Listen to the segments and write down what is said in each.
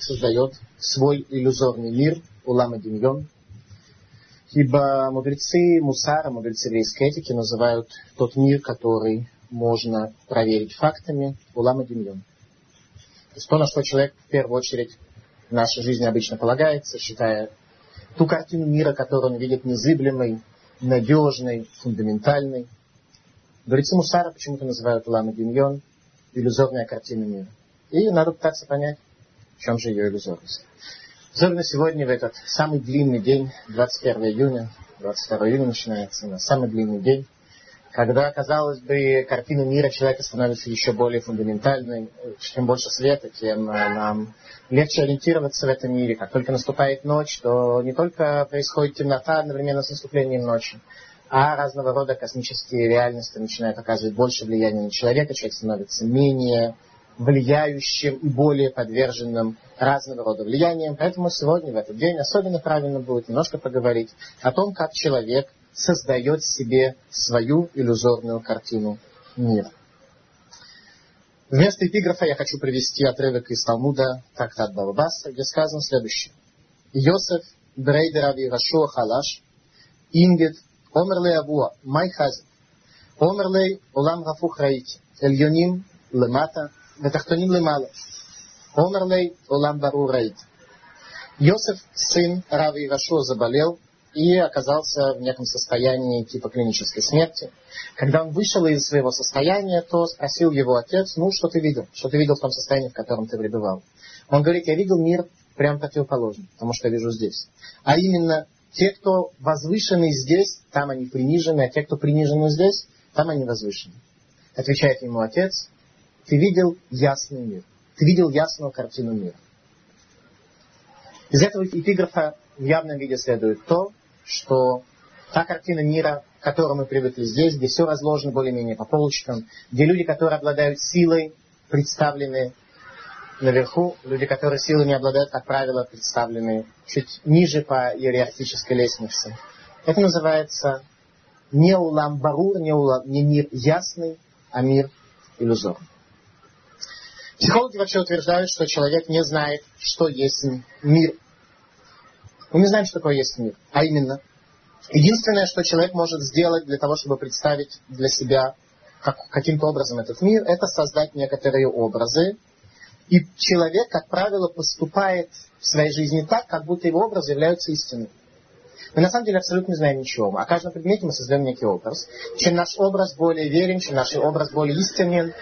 создает свой иллюзорный мир, улама Демьон. Ибо мудрецы Мусара, мудрецы еврейской этики называют тот мир, который можно проверить фактами, улама Демьон. То есть то, на что человек в первую очередь в нашей жизни обычно полагается, считая ту картину мира, которую он видит незыблемой, надежной, фундаментальной. Мудрецы Мусара почему-то называют улама Демьон иллюзорная картина мира. И надо пытаться понять, чем же ее иллюзорность. Особенно сегодня, в этот самый длинный день, 21 июня, 22 июня начинается у нас самый длинный день, когда, казалось бы, картина мира человека становится еще более фундаментальной. Чем больше света, тем э, нам легче ориентироваться в этом мире. Как только наступает ночь, то не только происходит темнота одновременно с наступлением ночи, а разного рода космические реальности начинают оказывать больше влияния на человека, человек становится менее влияющим и более подверженным разного рода влияниям. Поэтому сегодня, в этот день, особенно правильно будет немножко поговорить о том, как человек создает себе свою иллюзорную картину мира. Вместо эпиграфа я хочу привести отрывок из Талмуда Трактат Балабаса, где сказано следующее. Йосеф Брейдер Ави Рашуа Халаш Ингет Омер лей Абуа Май Хази Омер лей Улам Рафух Раити Эльоним Лемата ותחתונים למעלה. Омер лей Улам Бару Раити Йосеф, сын Рави Рашуа, заболел и оказался в неком состоянии типа клинической смерти. Когда он вышел из своего состояния, то спросил его отец, ну, что ты видел? Что ты видел в том состоянии, в котором ты пребывал? Он говорит, я видел мир прям противоположный, потому что я вижу здесь. А именно, те, кто возвышены здесь, там они принижены, а те, кто принижены здесь, там они возвышены. Отвечает ему отец, ты видел ясный мир. Ты видел ясную картину мира. Из этого эпиграфа в явном виде следует то, что та картина мира, к которой мы привыкли здесь, где все разложено более-менее по полочкам, где люди, которые обладают силой, представлены наверху, люди, которые силой не обладают, как правило, представлены чуть ниже по иерархической лестнице. Это называется не улам барур, не, улам, не мир ясный, а мир иллюзорный. Психологи вообще утверждают, что человек не знает, что есть мир. Мы не знаем, что такое есть мир. А именно, единственное, что человек может сделать для того, чтобы представить для себя как, каким-то образом этот мир, это создать некоторые образы. И человек, как правило, поступает в своей жизни так, как будто его образы являются истинными. Мы на самом деле абсолютно не знаем ничего. О каждом предмете мы создаем некий образ. Чем наш образ более верен, чем наш образ более истинен,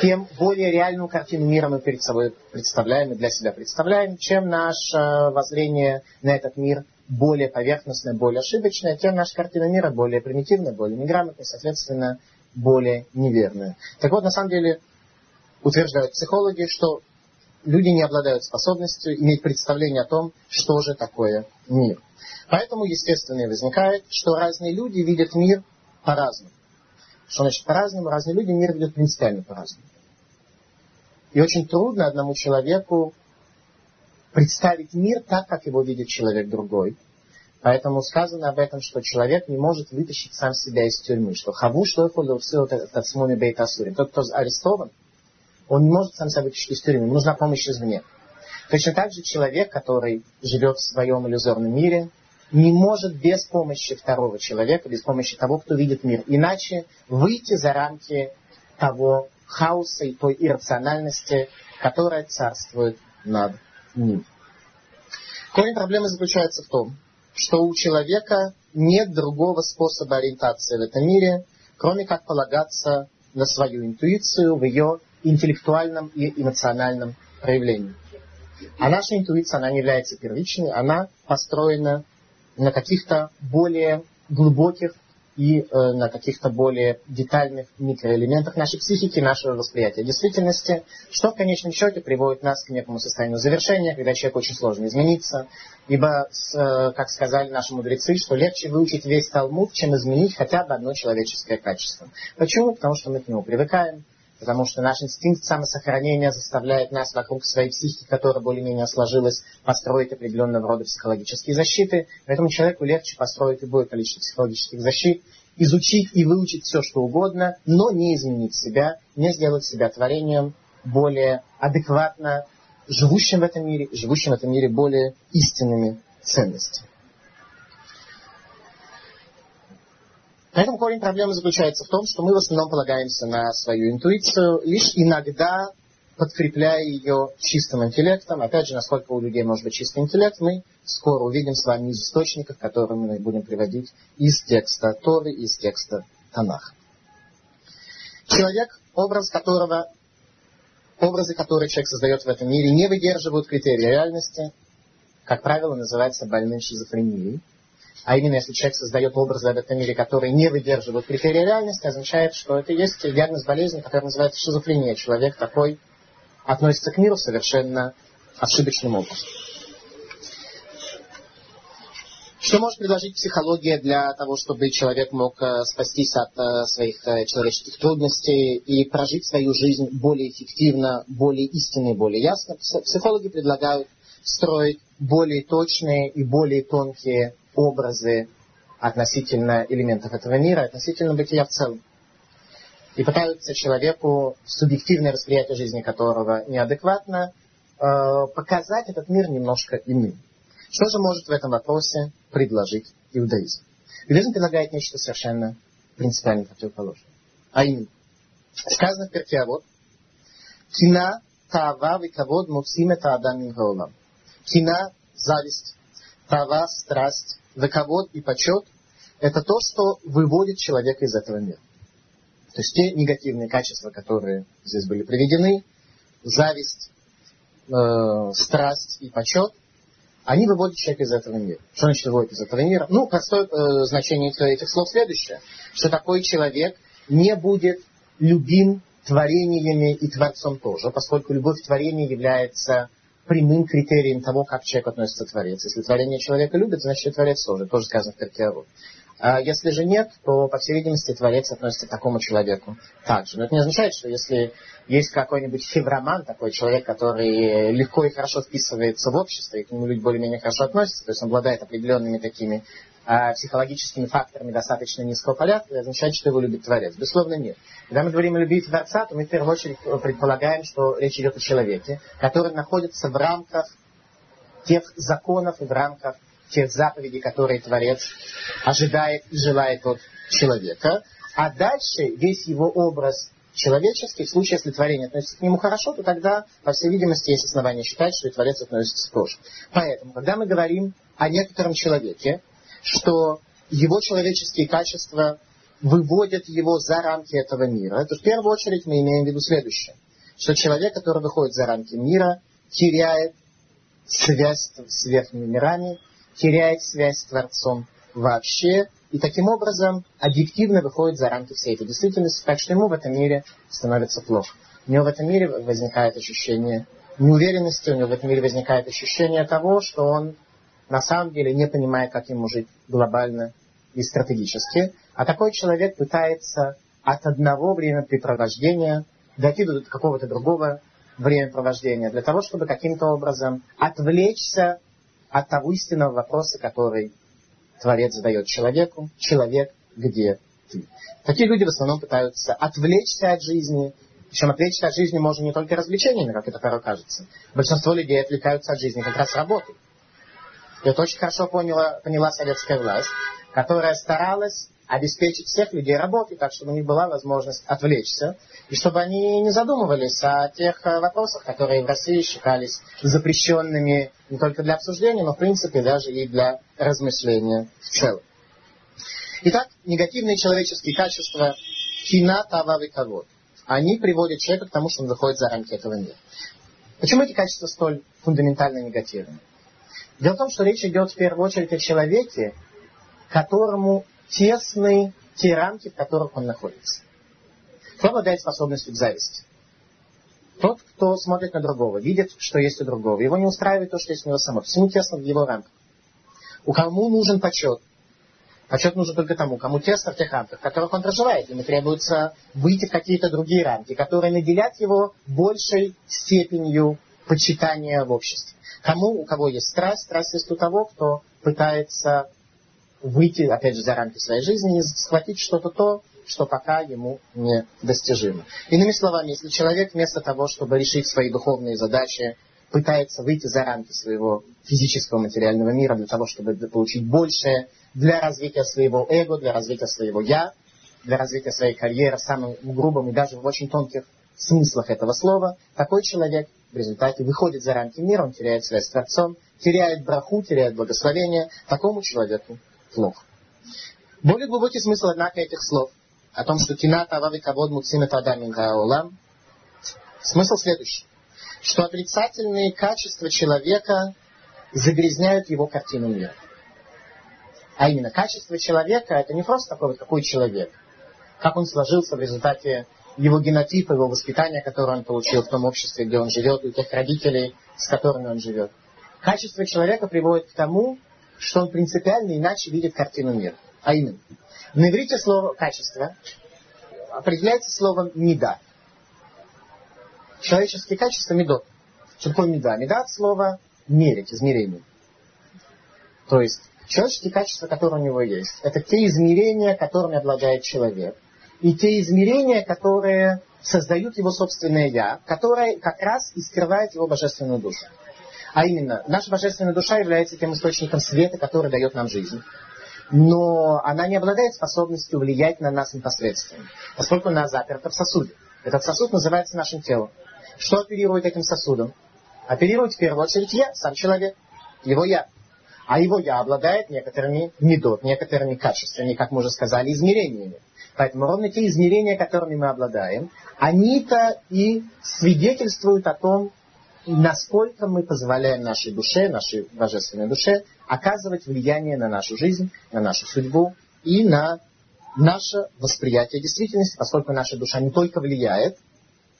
тем более реальную картину мира мы перед собой представляем и для себя представляем. Чем наше воззрение на этот мир более поверхностное, более ошибочное, тем наша картина мира более примитивная, более неграмотная, соответственно, более неверная. Так вот, на самом деле, утверждают психологи, что люди не обладают способностью иметь представление о том, что же такое мир. Поэтому, естественно, и возникает, что разные люди видят мир по-разному. Что значит по-разному? Разные люди мир видят принципиально по-разному. И очень трудно одному человеку представить мир так, как его видит человек другой. Поэтому сказано об этом, что человек не может вытащить сам себя из тюрьмы. Что хаву все это смоми бейтасурим. Тот, кто арестован, он не может сам себя вытащить из тюрьмы. Ему нужна помощь извне. Точно так же человек, который живет в своем иллюзорном мире, не может без помощи второго человека, без помощи того, кто видит мир. Иначе выйти за рамки того хаоса и той иррациональности, которая царствует над ним. Корень проблемы заключается в том, что у человека нет другого способа ориентации в этом мире, кроме как полагаться на свою интуицию в ее интеллектуальном и эмоциональном проявлении. А наша интуиция, она не является первичной, она построена на каких-то более глубоких и э, на каких-то более детальных микроэлементах нашей психики, нашего восприятия действительности, что в конечном счете приводит нас к некому состоянию завершения, когда человек очень сложно измениться, ибо, с, э, как сказали наши мудрецы, что легче выучить весь Талмуд, чем изменить хотя бы одно человеческое качество. Почему? Потому что мы к нему привыкаем, Потому что наш инстинкт самосохранения заставляет нас вокруг своей психики, которая более-менее сложилась, построить определенного рода психологические защиты. Поэтому человеку легче построить любое количество психологических защит, изучить и выучить все, что угодно, но не изменить себя, не сделать себя творением более адекватно живущим в этом мире, живущим в этом мире более истинными ценностями. Поэтому корень проблемы заключается в том, что мы в основном полагаемся на свою интуицию, лишь иногда подкрепляя ее чистым интеллектом. Опять же, насколько у людей может быть чистый интеллект, мы скоро увидим с вами из источников, которые мы будем приводить из текста Торы, из текста Танах. Человек, образ которого, образы, которые человек создает в этом мире, не выдерживают критерии реальности, как правило, называется больным шизофренией. А именно, если человек создает образы в этом мире, которые не выдерживают критерии реальности, означает, что это есть диагноз болезни, который называется шизофрения. Человек такой относится к миру совершенно ошибочным образом. Что может предложить психология для того, чтобы человек мог э, спастись от э, своих э, человеческих трудностей и прожить свою жизнь более эффективно, более истинно и более ясно? Психологи предлагают строить более точные и более тонкие образы относительно элементов этого мира, относительно бытия в целом. И пытаются человеку, субъективное восприятие жизни которого неадекватно, показать этот мир немножко иным. Что же может в этом вопросе предложить иудаизм? Иудаизм предлагает нечто совершенно принципиально противоположное. А именно, сказано в перке вот, Кина, тава, викавод, муцим это адам. Кина, зависть, тава, страсть, викавод и почет – это то, что выводит человека из этого мира. То есть те негативные качества, которые здесь были приведены, зависть, э, страсть и почет – они выводят человека из этого мира. Что значит выводят из этого мира? Ну, простое э, значение этих слов следующее, что такой человек не будет любим творениями и Творцом тоже, поскольку любовь к творению является прямым критерием того, как человек относится к Творец. Если творение человека любит, значит Творец тоже. Тоже сказано в Перкеару. А если же нет, то, по всей видимости, Творец относится к такому человеку также. Но это не означает, что если есть какой-нибудь февроман, такой человек, который легко и хорошо вписывается в общество, и к нему люди более-менее хорошо относятся, то есть он обладает определенными такими психологическими факторами достаточно низкого порядка, это означает, что его любит Творец. Безусловно, нет. Когда мы говорим о любви Творца, то мы в первую очередь предполагаем, что речь идет о человеке, который находится в рамках тех законов и в рамках тех заповедей, которые Творец ожидает и желает от человека. А дальше весь его образ человеческий, в случае, если творение относится к нему хорошо, то тогда, по всей видимости, есть основания считать, что и Творец относится тоже. Поэтому, когда мы говорим о некотором человеке, что его человеческие качества выводят его за рамки этого мира, то в первую очередь мы имеем в виду следующее, что человек, который выходит за рамки мира, теряет связь с верхними мирами, теряет связь с Творцом вообще, и таким образом объективно выходит за рамки всей этой действительности, так что ему в этом мире становится плохо. У него в этом мире возникает ощущение неуверенности, у него в этом мире возникает ощущение того, что он на самом деле не понимает, как ему жить глобально и стратегически. А такой человек пытается от одного времяпрепровождения дойти до какого-то другого времяпровождения, для того, чтобы каким-то образом отвлечься от того истинного вопроса, который Творец задает человеку. Человек, где ты? Такие люди в основном пытаются отвлечься от жизни. Причем отвлечься от жизни можно не только развлечениями, как это порой кажется. Большинство людей отвлекаются от жизни как раз работой. Это очень хорошо поняла, поняла советская власть, которая старалась обеспечить всех людей работой, так чтобы у них была возможность отвлечься, и чтобы они не задумывались о тех э, вопросах, которые в России считались запрещенными не только для обсуждения, но в принципе даже и для размышления в целом. Итак, негативные человеческие качества кина, тава и кавод. Они приводят человека к тому, что он выходит за рамки этого мира. Почему эти качества столь фундаментально негативны? Дело в том, что речь идет в первую очередь о человеке, которому тесны те рамки, в которых он находится. Кто обладает способностью к зависти? Тот, кто смотрит на другого, видит, что есть у другого. Его не устраивает то, что есть у него самого. Всему тесно в его рамках. У кому нужен почет? Почет нужен только тому, кому тесно в тех рамках, в которых он проживает. Ему требуется выйти в какие-то другие рамки, которые наделят его большей степенью почитания в обществе. Кому, у кого есть страсть, страсть есть у того, кто пытается выйти, опять же, за рамки своей жизни и схватить что-то то, что пока ему не достижимо. Иными словами, если человек вместо того, чтобы решить свои духовные задачи, пытается выйти за рамки своего физического материального мира для того, чтобы получить большее, для развития своего эго, для развития своего я, для развития своей карьеры в самом грубом и даже в очень тонких смыслах этого слова, такой человек в результате выходит за рамки мира, он теряет связь с Творцом, теряет браху, теряет благословение. Такому человеку плохо. Более глубокий смысл, однако, этих слов о том, что кина тавави кавод муцим тадамин олам, смысл следующий, что отрицательные качества человека загрязняют его картину мира. А именно, качество человека это не просто такой вот какой человек, как он сложился в результате его генотипа, его воспитания, которое он получил в том обществе, где он живет, у тех родителей, с которыми он живет. Качество человека приводит к тому, что он принципиально иначе видит картину мира. А именно, на иврите слово «качество» определяется словом «меда». Человеческие качества – медот. Что такое меда? Меда от слова «мерить», измерение. То есть, человеческие качества, которые у него есть, это те измерения, которыми обладает человек. И те измерения, которые создают его собственное «я», которое как раз и скрывает его божественную душу. А именно, наша божественная душа является тем источником света, который дает нам жизнь но она не обладает способностью влиять на нас непосредственно, поскольку она заперта в сосуде. Этот сосуд называется нашим телом. Что оперирует этим сосудом? Оперирует в первую очередь я, сам человек, его я. А его я обладает некоторыми медот, некоторыми качествами, как мы уже сказали, измерениями. Поэтому ровно те измерения, которыми мы обладаем, они-то и свидетельствуют о том, насколько мы позволяем нашей душе, нашей божественной душе, оказывать влияние на нашу жизнь, на нашу судьбу и на наше восприятие действительности, поскольку наша душа не только влияет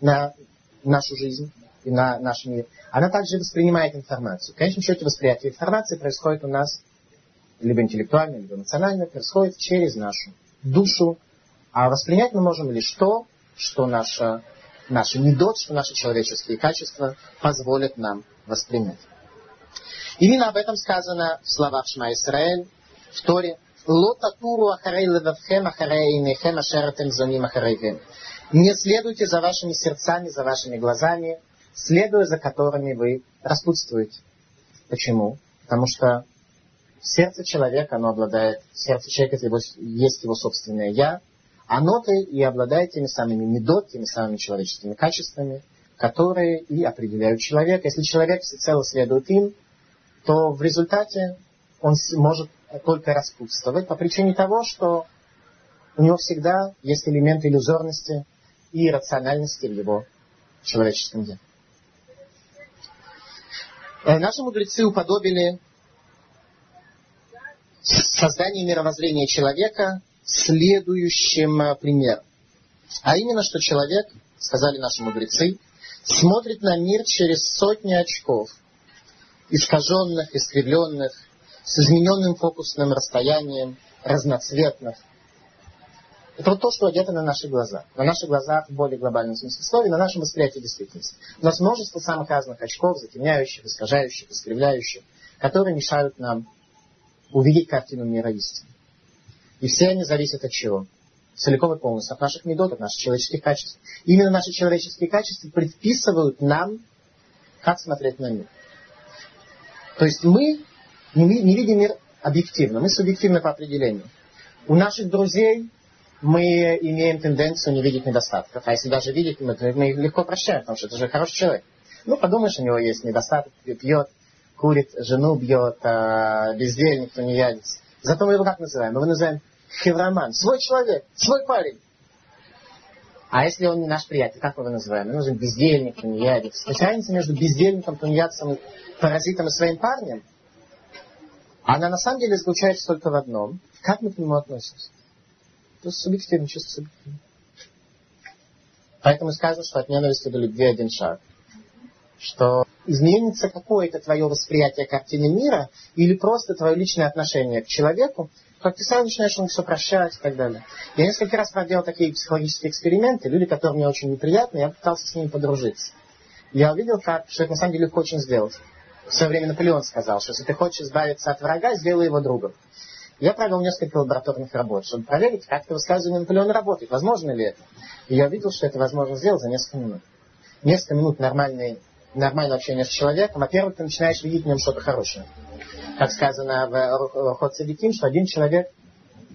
на нашу жизнь и на наш мир, она также воспринимает информацию. В конечном счете восприятие информации происходит у нас либо интеллектуально, либо эмоционально, происходит через нашу душу, а воспринять мы можем лишь то, что наша, наши недот, что наши человеческие качества позволят нам воспринять. Именно об этом сказано в словах Шма Исраэль в Торе. Не следуйте за вашими сердцами, за вашими глазами, следуя за которыми вы распутствуете. Почему? Потому что сердце человека, оно обладает, сердце человека его, есть его собственное «я», оно-то и обладает теми самыми медот, теми самыми человеческими качествами, которые и определяют человека. Если человек всецело следует им, то в результате он может только распутствовать по причине того, что у него всегда есть элемент иллюзорности и рациональности в его человеческом деле. Э, наши мудрецы уподобили создание мировоззрения человека следующим э, примером. А именно, что человек, сказали наши мудрецы, смотрит на мир через сотни очков – искаженных, искривленных, с измененным фокусным расстоянием, разноцветных. Это вот то, что одето на наши глаза. На наших глазах в более глобальном смысле слова на нашем восприятии действительности. У нас множество самых разных очков, затемняющих, искажающих, искривляющих, которые мешают нам увидеть картину мира истины. И все они зависят от чего? Целиком и полностью от наших медот, от наших человеческих качеств. Именно наши человеческие качества предписывают нам, как смотреть на мир. То есть мы не видим мир объективно, мы субъективны по определению. У наших друзей мы имеем тенденцию не видеть недостатков. А если даже видеть, мы, их легко прощаем, потому что это же хороший человек. Ну, подумаешь, у него есть недостаток, пьет, курит, жену бьет, а, бездельник, не ядец. Зато мы его как называем? Мы его называем хевроман, свой человек, свой парень. А если он не наш приятель, как мы его называем? Мы называем бездельник, тунеядец. То есть разница между бездельником, тунеядцем, паразитом и своим парнем, она на самом деле заключается только в одном. Как мы к нему относимся? Это субъективно, чисто субъективно. Поэтому сказано, что от ненависти до любви один шаг. Что изменится какое-то твое восприятие картины мира или просто твое личное отношение к человеку, как ты сам начинаешь ему все прощать и так далее. Я несколько раз проделал такие психологические эксперименты, люди, которые мне очень неприятны, я пытался с ними подружиться. Я увидел, как, что это на самом деле легко очень сделать. В свое время Наполеон сказал, что если ты хочешь избавиться от врага, сделай его другом. Я провел несколько лабораторных работ, чтобы проверить, как это высказывание Наполеона работает, возможно ли это. И я увидел, что это возможно сделать за несколько минут. Несколько минут нормальной нормального общения с человеком, во-первых, ты начинаешь видеть в нем что-то хорошее. Как сказано в Ход Садиким, что один человек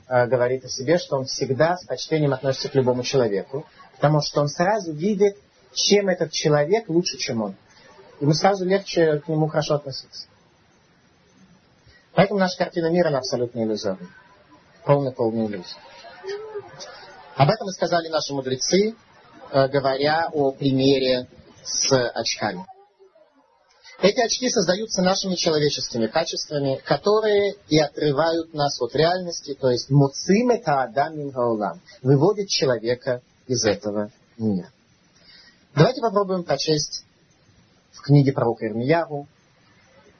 э, говорит о себе, что он всегда с почтением относится к любому человеку, потому что он сразу видит, чем этот человек лучше, чем он. Ему сразу легче к нему хорошо относиться. Поэтому наша картина мира, она абсолютно иллюзорная. Полная-полная иллюзия. Об этом и сказали наши мудрецы, э, говоря о примере с очками. Эти очки создаются нашими человеческими качествами, которые и отрывают нас от реальности, то есть муцим это адам гаулам, выводит человека из этого мира. Давайте попробуем прочесть в книге пророка Ирмиягу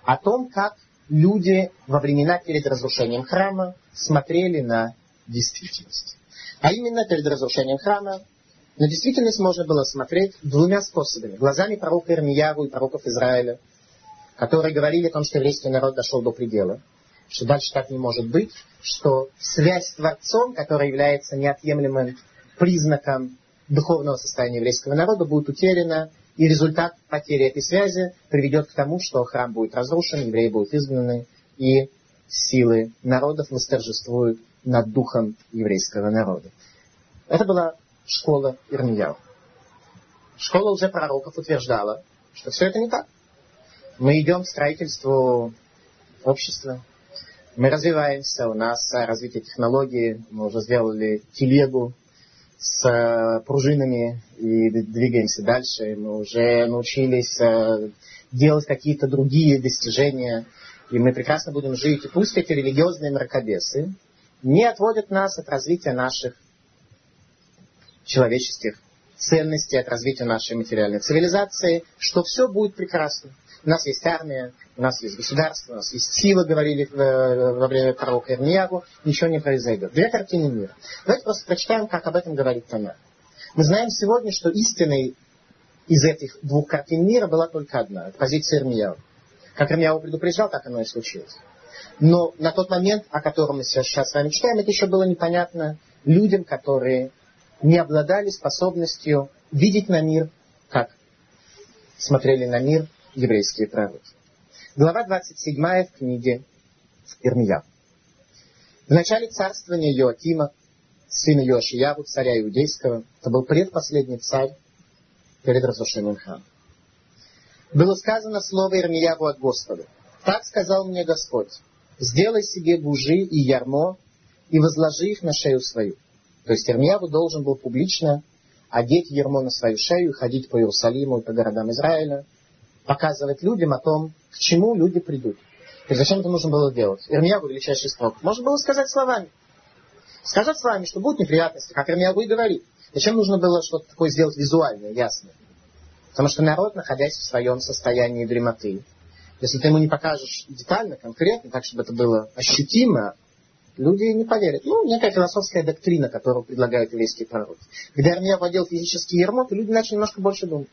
о том, как люди во времена перед разрушением храма смотрели на действительность. А именно перед разрушением храма на действительность можно было смотреть двумя способами. Глазами пророка Ирмияру и пророков Израиля, которые говорили о том, что еврейский народ дошел до предела, что дальше так не может быть, что связь с Творцом, которая является неотъемлемым признаком духовного состояния еврейского народа, будет утеряна, и результат потери этой связи приведет к тому, что храм будет разрушен, евреи будут изгнаны, и силы народов восторжествуют над духом еврейского народа. Это была школа Ирмияу. Школа уже пророков утверждала, что все это не так. Мы идем к строительству общества, мы развиваемся, у нас развитие технологий, мы уже сделали телегу с э, пружинами и двигаемся дальше. Мы уже научились э, делать какие-то другие достижения, и мы прекрасно будем жить. И пусть эти религиозные мракобесы не отводят нас от развития наших человеческих ценностей, от развития нашей материальной цивилизации, что все будет прекрасно. У нас есть армия, у нас есть государство, у нас есть сила, говорили э, во время пророка Ирмиягу, ничего не произойдет. Две картины мира. Давайте просто прочитаем, как об этом говорит Танах. Мы знаем сегодня, что истиной из этих двух картин мира была только одна. Позиция Ирмиягу. Как Ирмиягу предупреждал, так оно и случилось. Но на тот момент, о котором мы сейчас с вами читаем, это еще было непонятно людям, которые не обладали способностью видеть на мир, как смотрели на мир еврейские пророки. Глава 27 в книге Ирмия. В начале царствования Йоакима, сына Йошияву, царя Иудейского, это был предпоследний царь перед разрушением храма. Было сказано слово Ирмияву от Господа. Так сказал мне Господь, сделай себе бужи и ярмо и возложи их на шею свою то есть Ирмияву должен был публично одеть ермо на свою шею, ходить по Иерусалиму и по городам Израиля, показывать людям о том, к чему люди придут. Есть зачем это нужно было делать? Ирмияву величайший строк. Можно было сказать словами. Сказать словами, что будут неприятности, как Ирмияву и говорит. Зачем нужно было что-то такое сделать визуальное, ясное? Потому что народ, находясь в своем состоянии дремоты, если ты ему не покажешь детально, конкретно, так, чтобы это было ощутимо, люди не поверят. Ну, некая философская доктрина, которую предлагают еврейские пророки. Когда Армия владел физический ермо, то люди начали немножко больше думать.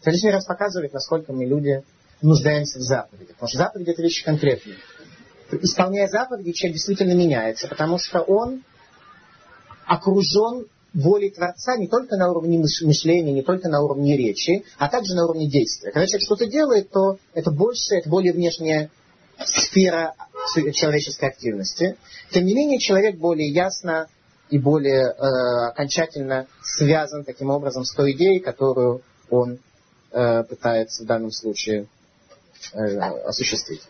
Это лишний раз показывает, насколько мы люди нуждаемся в заповедях. Потому что заповеди это вещи конкретные. Исполняя заповеди, человек действительно меняется, потому что он окружен волей Творца не только на уровне мышления, не только на уровне речи, а также на уровне действия. Когда человек что-то делает, то это больше, это более внешняя сфера человеческой активности. Тем не менее, человек более ясно и более э, окончательно связан таким образом с той идеей, которую он э, пытается в данном случае э, осуществить.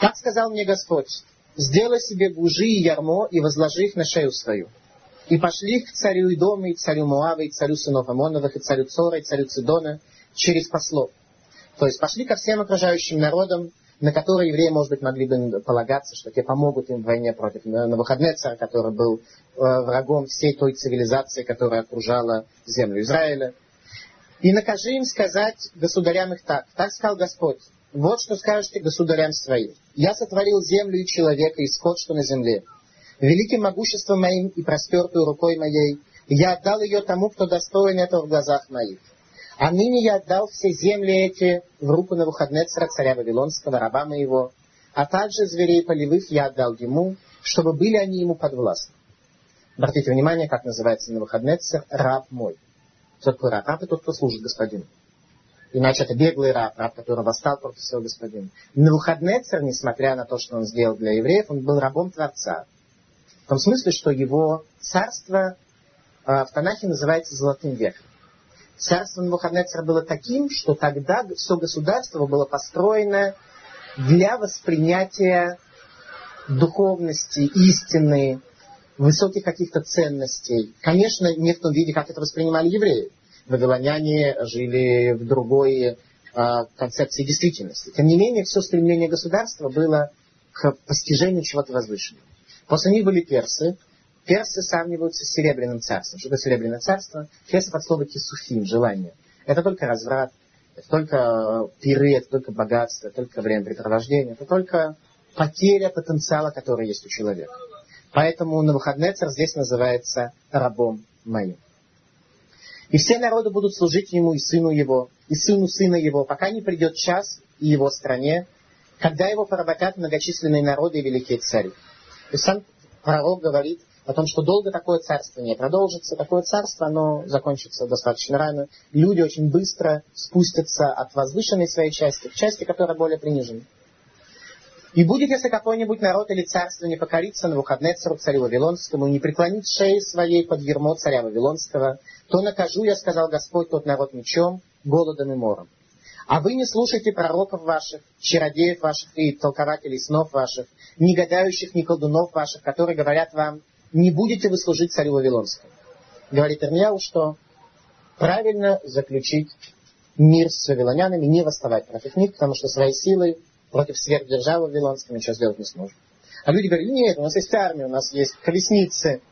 Так сказал мне Господь, сделай себе бужи и ярмо и возложи их на шею свою. И пошли к царю Идома, и царю Муава, и царю сынов Амоновых, и царю Цора, и царю Цидона через послов. То есть пошли ко всем окружающим народам, на которые евреи, может быть, могли бы полагаться, что те помогут им в войне против Навуходнецера, который был э, врагом всей той цивилизации, которая окружала землю Израиля. И накажи им сказать государям их так. Так сказал Господь. Вот что скажете государям своим. Я сотворил землю и человека, и скот, что на земле. Великим могуществом моим и простертую рукой моей я отдал ее тому, кто достоин этого в глазах моих. А ныне я отдал все земли эти в руку Навуходнецера, царя Вавилонского, раба моего, а также зверей полевых я отдал ему, чтобы были они ему подвластны. Обратите внимание, как называется Навуходнецер, раб мой. Кто такой раб? Раб это тот, кто служит господину. Иначе это беглый раб, раб, который восстал против своего господина. Навуходнецер, несмотря на то, что он сделал для евреев, он был рабом Творца. В том смысле, что его царство а, в Танахе называется Золотым веком. Царство Навуходнецера было таким, что тогда все государство было построено для воспринятия духовности, истины, высоких каких-то ценностей. Конечно, не в том виде, как это воспринимали евреи вавилоняне жили в другой а, концепции действительности. Тем не менее, все стремление государства было к постижению чего-то возвышенного. После них были персы. Персы сравниваются с Серебряным царством. Что такое Серебряное царство? Персы под слово кисуфим, желание. Это только разврат, это только пиры, это только богатство, это только времяпрепровождение, это только потеря потенциала, который есть у человека. Поэтому на выходные царь здесь называется рабом моим. И все народы будут служить ему и сыну его, и сыну сына его, пока не придет час и его стране, когда его поработят многочисленные народы и великие цари. Есть сам пророк говорит о том, что долго такое царство не продолжится. Такое царство, оно закончится достаточно рано. Люди очень быстро спустятся от возвышенной своей части к части, которая более принижена. И будет, если какой-нибудь народ или царство не покорится на Навуходнецеру, царю Вавилонскому, и не преклонит шеи своей под ермо царя Вавилонского, то накажу я, сказал Господь, тот народ мечом, голодом и мором. А вы не слушайте пророков ваших, чародеев ваших и толкователей снов ваших, не гадающих, ни колдунов ваших, которые говорят вам, не будете вы служить царю Вавилонскому. Говорит Ирмияу, что правильно заключить мир с вавилонянами, не восставать против них, потому что своей силой против сверхдержавы Вавилонской ничего сделать не сможет. А люди говорят, нет, у нас есть армия, у нас есть колесницы,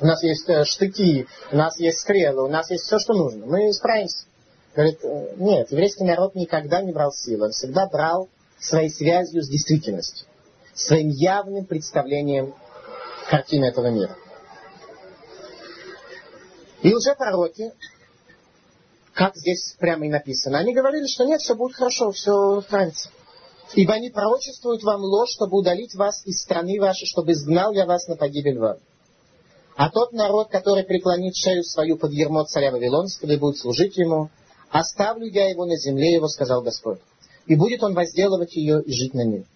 у нас есть э, штыки, у нас есть стрелы, у нас есть все, что нужно. Мы справимся. Говорит, э, нет, еврейский народ никогда не брал силы, он всегда брал своей связью с действительностью, своим явным представлением картины этого мира. И уже пророки, как здесь прямо и написано, они говорили, что нет, все будет хорошо, все справится. Ибо они пророчествуют вам ложь, чтобы удалить вас из страны вашей, чтобы изгнал я вас на погибель вам. А тот народ, который преклонит шею свою под ермо царя Вавилонского и будет служить ему, оставлю я его на земле его, сказал Господь. И будет он возделывать ее и жить на ней.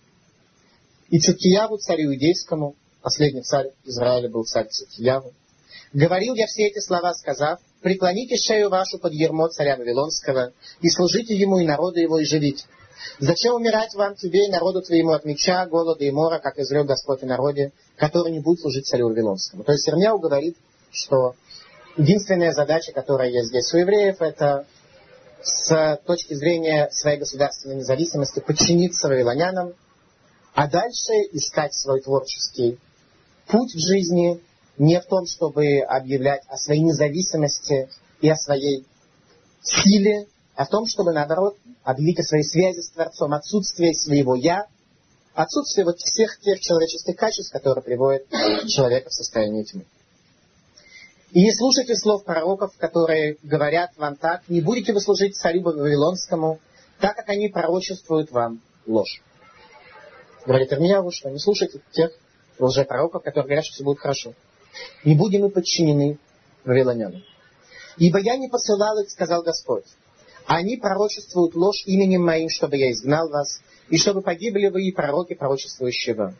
И Циткияву, царю иудейскому, последний царь Израиля был царь Циткияву, говорил я все эти слова, сказав, преклоните шею вашу под ермо царя Вавилонского, и служите ему и народу его, и живите. Зачем умирать вам, тебе и народу твоему от меча, голода и мора, как изрек Господь и народе, который не будет служить царю Вавилонскому? То есть Ирмяу говорит, что единственная задача, которая есть здесь у евреев, это с точки зрения своей государственной независимости подчиниться вавилонянам, а дальше искать свой творческий путь в жизни не в том, чтобы объявлять о своей независимости и о своей силе, о том, чтобы, наоборот, объявить о своей связи с Творцом, отсутствие своего «я», отсутствие вот всех тех человеческих качеств, которые приводят человека в состояние тьмы. И не слушайте слов пророков, которые говорят вам так, не будете вы служить царю Вавилонскому, так как они пророчествуют вам ложь. Говорит Ирмияву, что не слушайте тех лжепророков, которые говорят, что все будет хорошо. Не будем мы подчинены вавилонянам. Ибо я не посылал их, сказал Господь. Они пророчествуют ложь именем моим, чтобы я изгнал вас, и чтобы погибли вы и пророки, пророчествующие вам.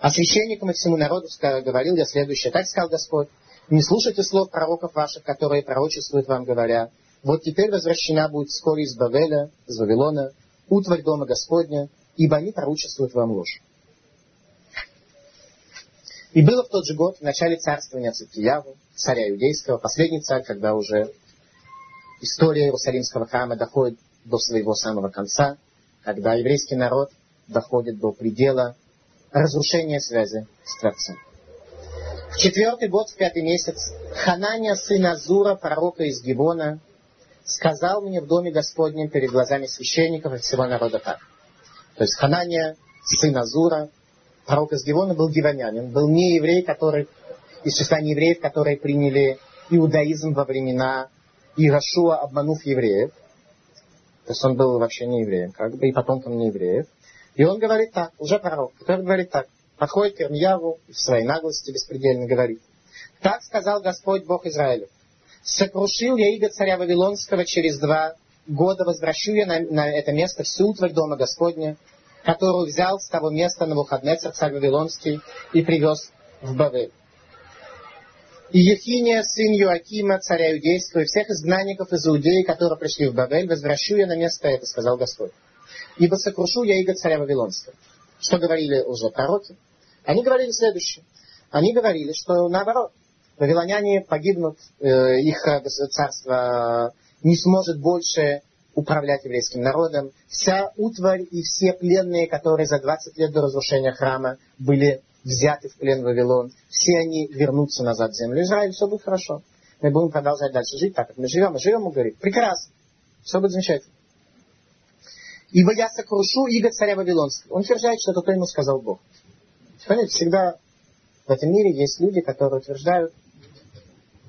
А священникам и всему народу говорил я следующее. Так сказал Господь, не слушайте слов пророков ваших, которые пророчествуют вам, говоря, вот теперь возвращена будет вскоре из Бавеля, из Вавилона, утварь дома Господня, ибо они пророчествуют вам ложь. И было в тот же год, в начале царствования Циткияву, царя иудейского, последний царь, когда уже история Иерусалимского храма доходит до своего самого конца, когда еврейский народ доходит до предела разрушения связи с Творцом. В четвертый год, в пятый месяц, Ханания, сын Азура, пророка из Гибона, сказал мне в доме Господнем перед глазами священников и всего народа так. То есть Ханания, сын Азура, пророк из Гибона, был гивонянин, был не еврей, который из числа неевреев, которые приняли иудаизм во времена Ирашуа, обманув евреев, то есть он был вообще не евреем, как бы, и потомком не евреев. И он говорит так, уже пророк, который говорит так, подходит к Ирмьяву в своей наглости беспредельно говорит. Так сказал Господь Бог Израилев. Сокрушил я иго царя Вавилонского через два года возвращу я на, на это место всю утварь Дома Господня, которую взял с того места на выходные царь Вавилонский и привез в Бавель. И Ехиния, сын Юакима, царя Иудейского, и всех изгнанников из Иудеи, которые пришли в Бавель, возвращу я на место это, сказал Господь. Ибо сокрушу я иго царя Вавилонского. Что говорили уже пророки? Они говорили следующее. Они говорили, что наоборот, вавилоняне погибнут, э, их э, царство не сможет больше управлять еврейским народом. Вся утварь и все пленные, которые за 20 лет до разрушения храма были взяты в плен в Вавилон, все они вернутся назад в землю Израиля, все будет хорошо. Мы будем продолжать дальше жить так, как мы живем. Мы живем, он говорит, прекрасно, все будет замечательно. Ибо я сокрушу иго царя Вавилонского. Он утверждает, что это то ему сказал Бог. Понимаете, всегда в этом мире есть люди, которые утверждают,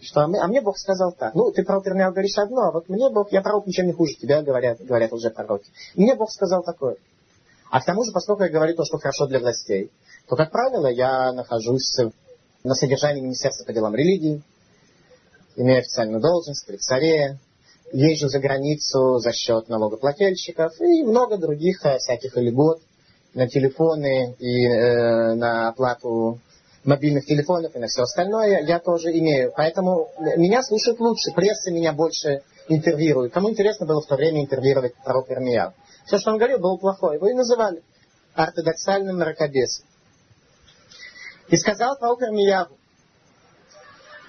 что а, мы, а мне Бог сказал так. Ну, ты пророк Ирмияу говоришь одно, а вот мне Бог, я пророк ничем не хуже тебя, говорят, говорят уже пророки. Мне Бог сказал такое. А к тому же, поскольку я говорю то, что хорошо для властей, то, как правило, я нахожусь на содержании Министерства по делам религии, имею официальную должность при царе, езжу за границу за счет налогоплательщиков и много других э, всяких льгот на телефоны и э, на оплату мобильных телефонов и на все остальное я тоже имею. Поэтому меня слушают лучше, пресса меня больше интервьюирует. Кому интересно было в то время интервьюировать пророка Ирмияу? Все, что он говорил, было плохое. Его и называли ортодоксальным мракобесом. И сказал пророк Ирмияу,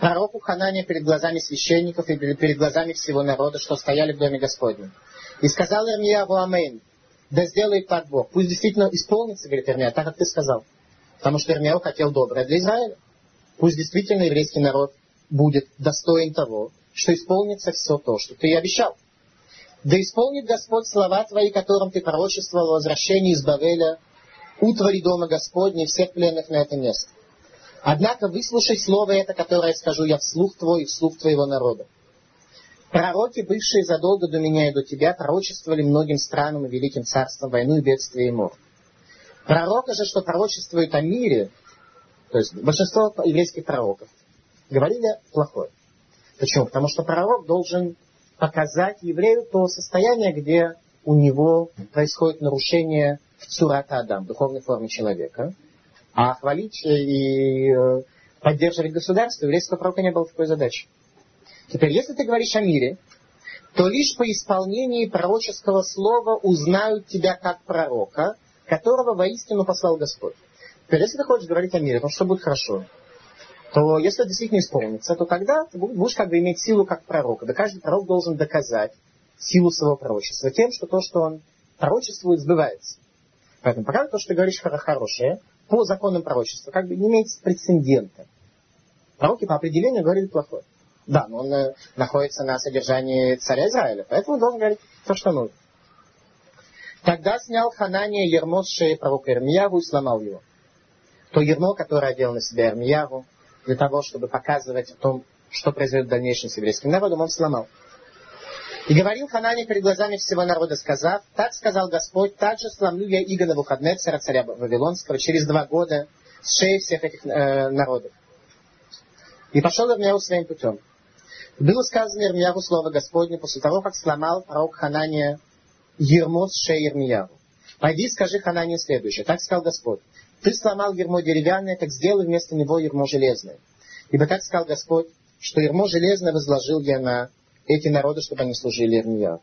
пророку Ханане перед глазами священников и перед глазами всего народа, что стояли в доме Господнем. И сказал Ирмияу Амейн, да сделает так Бог. Пусть действительно исполнится, говорит Ирмия, так как ты сказал. Потому что Ирмияу хотел доброе для Израиля. Пусть действительно еврейский народ будет достоин того, что исполнится все то, что ты обещал. Да исполнит Господь слова твои, которым ты пророчествовал о возвращении из Бавеля, утвари дома Господня и всех пленных на это место. Однако выслушай слово это, которое скажу я вслух твой и вслух твоего народа. Пророки, бывшие задолго до меня и до тебя, пророчествовали многим странам и великим царствам войну и бедствие и мор. Пророка же, что пророчествует о мире, то есть большинство еврейских пророков, говорили плохое. Почему? Потому что пророк должен показать еврею то состояние, где у него происходит нарушение в цурата Адам, духовной форме человека. А хвалить и э, поддерживать государство еврейского пророка не было такой задачи. Теперь, если ты говоришь о мире, то лишь по исполнении пророческого слова узнают тебя как пророка, которого воистину послал Господь. Теперь, если ты хочешь говорить о мире, то что будет хорошо, то если это действительно исполнится, то тогда ты будешь как бы иметь силу как пророка. Да каждый пророк должен доказать силу своего пророчества тем, что то, что он пророчествует, сбывается. Поэтому пока то, что ты говоришь хорошее, по законам пророчества, как бы не имеет прецедента. Пророки по определению говорили плохое. Да, но он э, находится на содержании царя Израиля, поэтому он должен говорить то, что нужно. Тогда снял Ханания ермо с шеи пророка Ирмияву и сломал его. То ермо, которое одел на себя Ирмияву, для того, чтобы показывать о том, что произойдет в дальнейшем с еврейским народом, он сломал. И говорил Ханане перед глазами всего народа, сказав, так сказал Господь, так же сломлю я Иго Навуходнецера, царя Вавилонского, через два года с шеи всех этих э, народов. И пошел Ирмияу своим путем. Было сказано Ирмияву слово Господне после того, как сломал пророк Ханания ермо с шеи Ирмияву. Пойди скажи Ханане следующее. Так сказал Господь. Ты сломал ермо деревянное, так сделай вместо него ермо железное. Ибо так сказал Господь, что ермо железное возложил я на эти народы, чтобы они служили Ирмияву.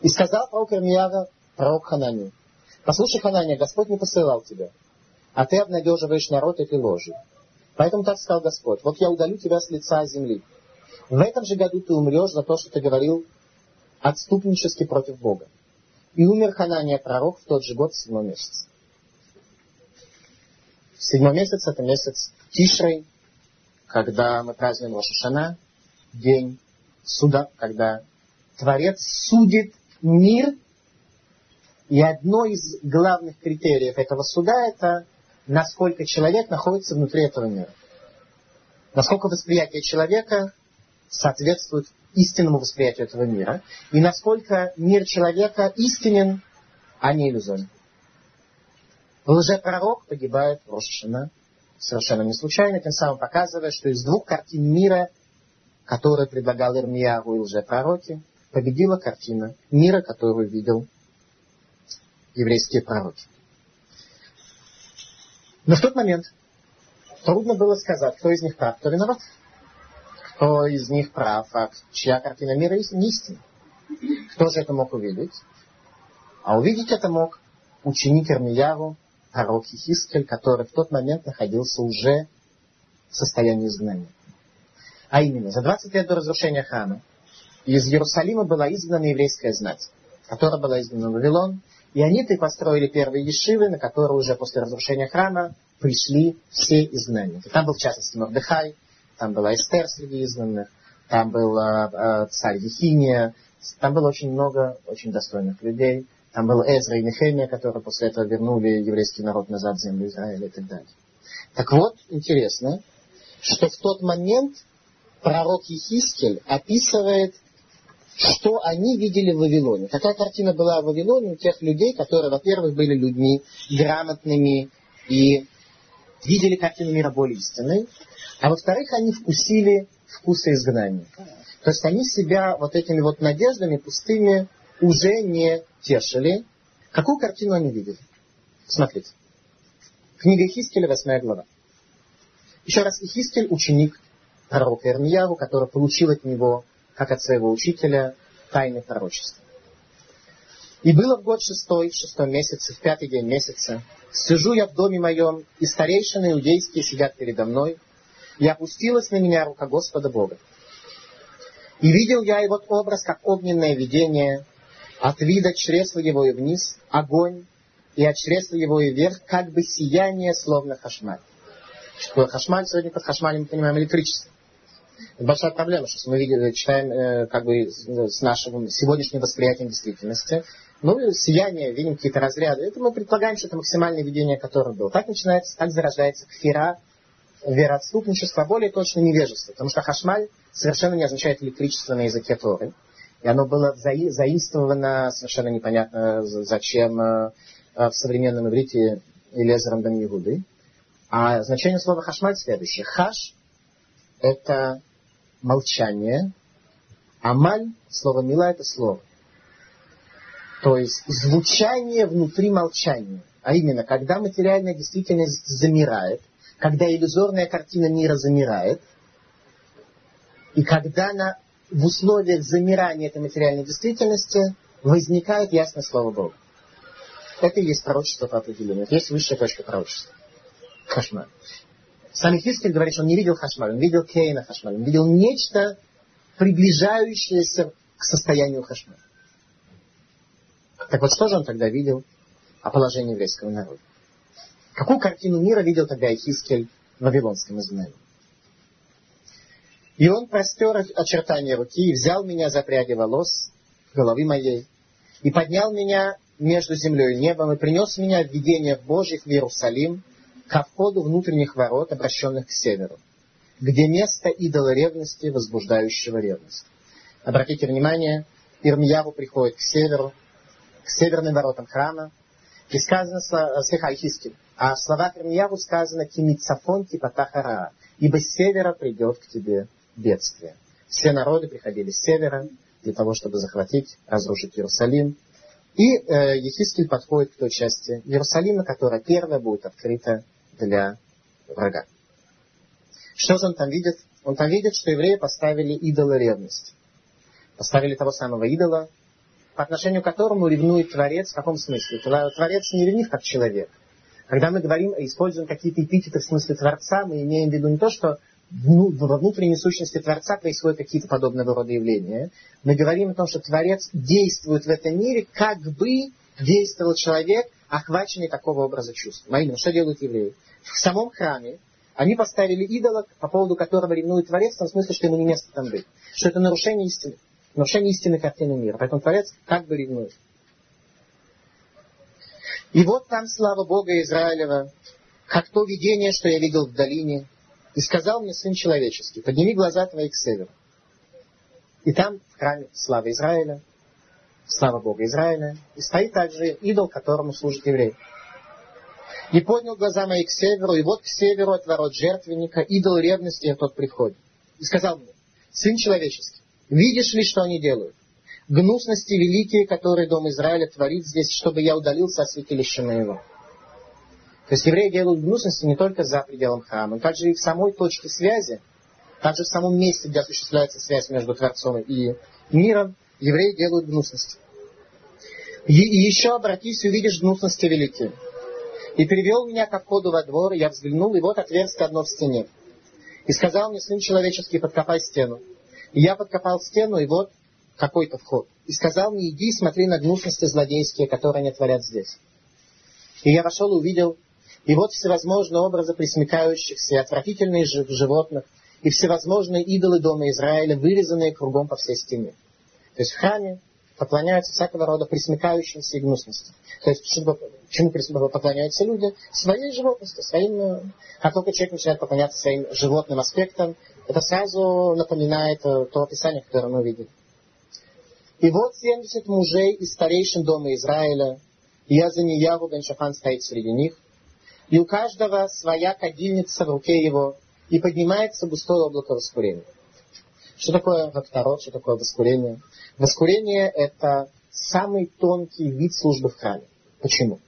И сказал пророк Ирмиява, пророк Ханане, послушай, Ханане, Господь не посылал тебя, а ты обнадеживаешь народ этой ложью. Поэтому так сказал Господь, вот я удалю тебя с лица земли. В этом же году ты умрешь за то, что ты говорил отступнически против Бога. И умер Ханания пророк в тот же год, в седьмом месяце. Седьмой месяц это месяц Тишрей, когда мы празднуем Рошашана, день суда, когда Творец судит мир, и одно из главных критериев этого суда это насколько человек находится внутри этого мира. Насколько восприятие человека соответствует истинному восприятию этого мира. И насколько мир человека истинен, а не иллюзорен. Лжепророк погибает в Рошашина совершенно не случайно, тем самым показывая, что из двух картин мира которую предлагал Ирмияру и лжепророки, победила картина мира, которую видел еврейские пророки. Но в тот момент трудно было сказать, кто из них прав, кто виноват. Кто из них прав, а чья картина мира не истина. Кто же это мог увидеть? А увидеть это мог ученик Ирмияру, пророк Хискель, который в тот момент находился уже в состоянии изгнания. А именно, за 20 лет до разрушения храма из Иерусалима была изгнана еврейская знать, которая была изгнана в Вавилон, и они-то и построили первые ешивы, на которые уже после разрушения храма пришли все изгнанники. Там был, в частности, Мордыхай, там была Эстер среди изгнанных, там был э, царь Ехиния, там было очень много очень достойных людей. Там был Эзра и Нехемия, которые после этого вернули еврейский народ назад в землю Израиля и так далее. Так вот, интересно, что в тот момент пророк Ехискель описывает, что они видели в Вавилоне. Какая картина была в Вавилоне у тех людей, которые, во-первых, были людьми грамотными и видели картину мира более истинной, а во-вторых, они вкусили вкусы изгнания. То есть они себя вот этими вот надеждами пустыми уже не тешили. Какую картину они видели? Смотрите. Книга Хискеля, 8 глава. Еще раз, Ихискель ученик пророка Ирмияву, который получил от него, как от своего учителя, тайны пророчества. И было в год шестой, в шестом месяце, в пятый день месяца, сижу я в доме моем, и старейшины иудейские сидят передо мной, и опустилась на меня рука Господа Бога. И видел я вот образ, как огненное видение, от вида чресла его и вниз, огонь, и от чресла его и вверх, как бы сияние, словно хашмаль. Что такое хашмаль? Сегодня под хашмалем мы понимаем электричество. Это большая проблема, что мы видим, читаем э, как бы с нашего сегодняшнего восприятия действительности. Ну, сияние, видим какие-то разряды. Это мы предполагаем, что это максимальное видение, которое было. Так начинается, так зарождается кфира, вероотступничество, а более точно невежество. Потому что хашмаль совершенно не означает электричество на языке Торы. И оно было заимствовано совершенно непонятно зачем э, в современном иврите Элезером Бен Егуды. А значение слова хашмаль следующее. Хаш – это молчание, а маль, слово мила – это слово. То есть звучание внутри молчания. А именно, когда материальная действительность замирает, когда иллюзорная картина мира замирает, и когда на, в условиях замирания этой материальной действительности возникает ясное слово Бога. Это и есть пророчество по определению. Это есть высшая точка пророчества. Хашмаль. Сами Хискель говорит, что он не видел Хашмаль, он видел Кейна Хашмаль, он видел нечто, приближающееся к состоянию Хашмаль. Так вот, что же он тогда видел о положении еврейского народа? Какую картину мира видел тогда Ихискель в Вавилонском изгнании? И он простер очертания руки и взял меня за пряди волос головы моей, и поднял меня между землей и небом, и принес меня в видение Божьих в Иерусалим, ко входу внутренних ворот, обращенных к северу, где место идола ревности, возбуждающего ревность. Обратите внимание, Ирмияву приходит к северу, к северным воротам храма, и сказано, слегка Ихискель, а в словах Ирмияву сказано «Кимицафон типа тахара», ибо с севера придет к тебе бедствие. Все народы приходили с севера для того, чтобы захватить, разрушить Иерусалим. И э, Ехискель подходит к той части Иерусалима, которая первая будет открыта для врага. Что же он там видит? Он там видит, что евреи поставили идола ревности. Поставили того самого идола, по отношению к которому ревнует Творец. В каком смысле? Творец не ревнив как человек. Когда мы говорим, используем какие-то эпитеты в смысле Творца, мы имеем в виду не то, что во внутренней сущности Творца происходят какие-то подобного рода явления. Мы говорим о том, что Творец действует в этом мире, как бы действовал человек, охваченный такого образа чувств. А именно, что делают евреи? В самом храме они поставили идола, по поводу которого ревнует Творец, в том смысле, что ему не место там быть. Что это нарушение истины. Нарушение истины картины мира. Поэтому Творец как бы ревнует. И вот там слава Бога Израилева, как то видение, что я видел в долине, и сказал мне Сын Человеческий, подними глаза твои к северу. И там, в храме славы Израиля, слава Бога Израиля, и стоит также идол, которому служит еврей. И поднял глаза мои к северу, и вот к северу от ворот жертвенника идол ревности, тот приходит. И сказал мне, Сын человеческий, видишь ли, что они делают? Гнусности великие, которые Дом Израиля творит здесь, чтобы я удалился от святилища моего. То есть евреи делают гнусности не только за пределом храма, но также и в самой точке связи, также в самом месте, где осуществляется связь между Творцом и миром, евреи делают гнусности. И, еще обратись увидишь гнусности великие. И привел меня ко входу во двор, и я взглянул, и вот отверстие одно в стене. И сказал мне, сын человеческий, подкопай стену. Я подкопал стену, и вот какой-то вход. И сказал мне, иди смотри на гнусности злодейские, которые они творят здесь. И я вошел и увидел, и вот всевозможные образы присмыкающихся и отвратительные животных, и всевозможные идолы дома Израиля, вырезанные кругом по всей стене. То есть в храме поклоняются всякого рода присмыкающимся и гнусности. То есть чему поклоняются люди? Своей животности, своим... Как только человек начинает поклоняться своим животным аспектам, это сразу напоминает э, то описание, которое мы видели. И вот 70 мужей из старейшин дома Израиля, и я за Нияву бен Шафан стоит среди них, и у каждого своя кадильница в руке его, и поднимается густое облако воскурения. Что такое второт, что такое воскурение? Воскурение – это самый тонкий вид службы в храме. Почему?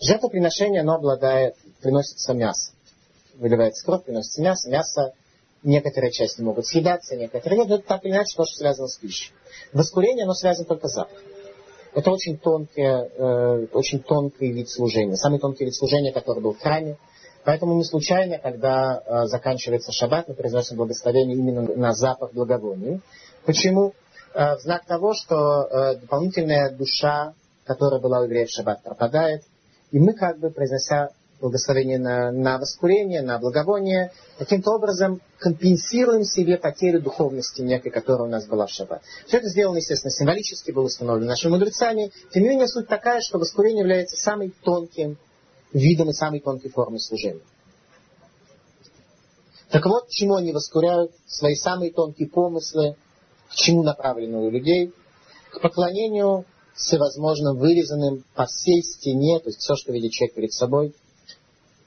Жертвоприношение, оно обладает, приносится мясо. Выливается кровь, приносится мясо. Мясо, некоторые части могут съедаться, некоторые нет. Но это так или иначе то, что связано с пищей. Воскурение, оно связано только с запахом. Это очень, тонкий, э, очень тонкий вид служения. Самый тонкий вид служения, который был в храме. Поэтому не случайно, когда э, заканчивается шаббат, мы произносим благословение именно на запах благовоний. Почему? Э, в знак того, что э, дополнительная душа, которая была у евреев в шаббат, пропадает. И мы, как бы, произнося благословение на, на воскурение, на благовоние, каким-то образом компенсируем себе потерю духовности некой, которая у нас была в шаббат. Все это сделано, естественно, символически, было установлено нашими мудрецами. Тем не менее, суть такая, что воскурение является самым тонким видом и самой тонкой формой служения. Так вот, чему они воскуряют свои самые тонкие помыслы, к чему направлены у людей, к поклонению всевозможным вырезанным по всей стене, то есть все, что видит человек перед собой,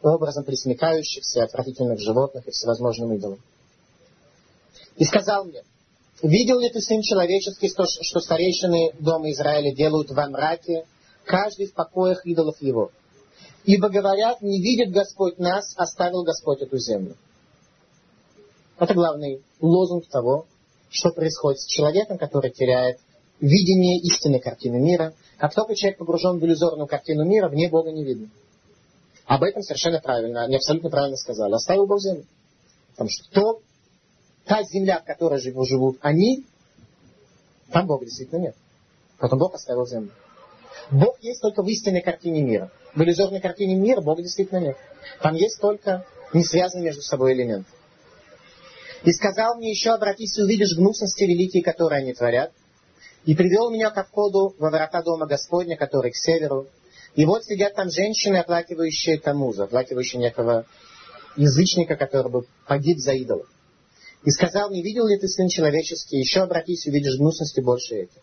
образом присмекающихся, отвратительных животных и всевозможным идолам. И сказал мне, видел ли ты, сын человеческий, что, что старейшины дома Израиля делают во мраке, каждый в покоях идолов его? Ибо говорят, не видит Господь нас, оставил Господь эту землю. Это главный лозунг того, что происходит с человеком, который теряет видение истинной картины мира. Как только человек погружен в иллюзорную картину мира, вне Бога не видно. Об этом совершенно правильно, они абсолютно правильно сказали. Оставил Бог землю. Потому что то, та земля, в которой живут они, там Бога действительно нет. Потом Бог оставил землю. Бог есть только в истинной картине мира. В иллюзорной картине мира Бога действительно нет. Там есть только не связанные между собой элементы. И сказал мне еще, обратись и увидишь гнусности великие, которые они творят. И привел меня ко входу во врата дома Господня, который к северу. И вот сидят там женщины, оплакивающие Тамуза, оплакивающие некого язычника, который бы погиб за идола. И сказал, не видел ли ты, сын человеческий, еще обратись, увидишь гнусности больше этих.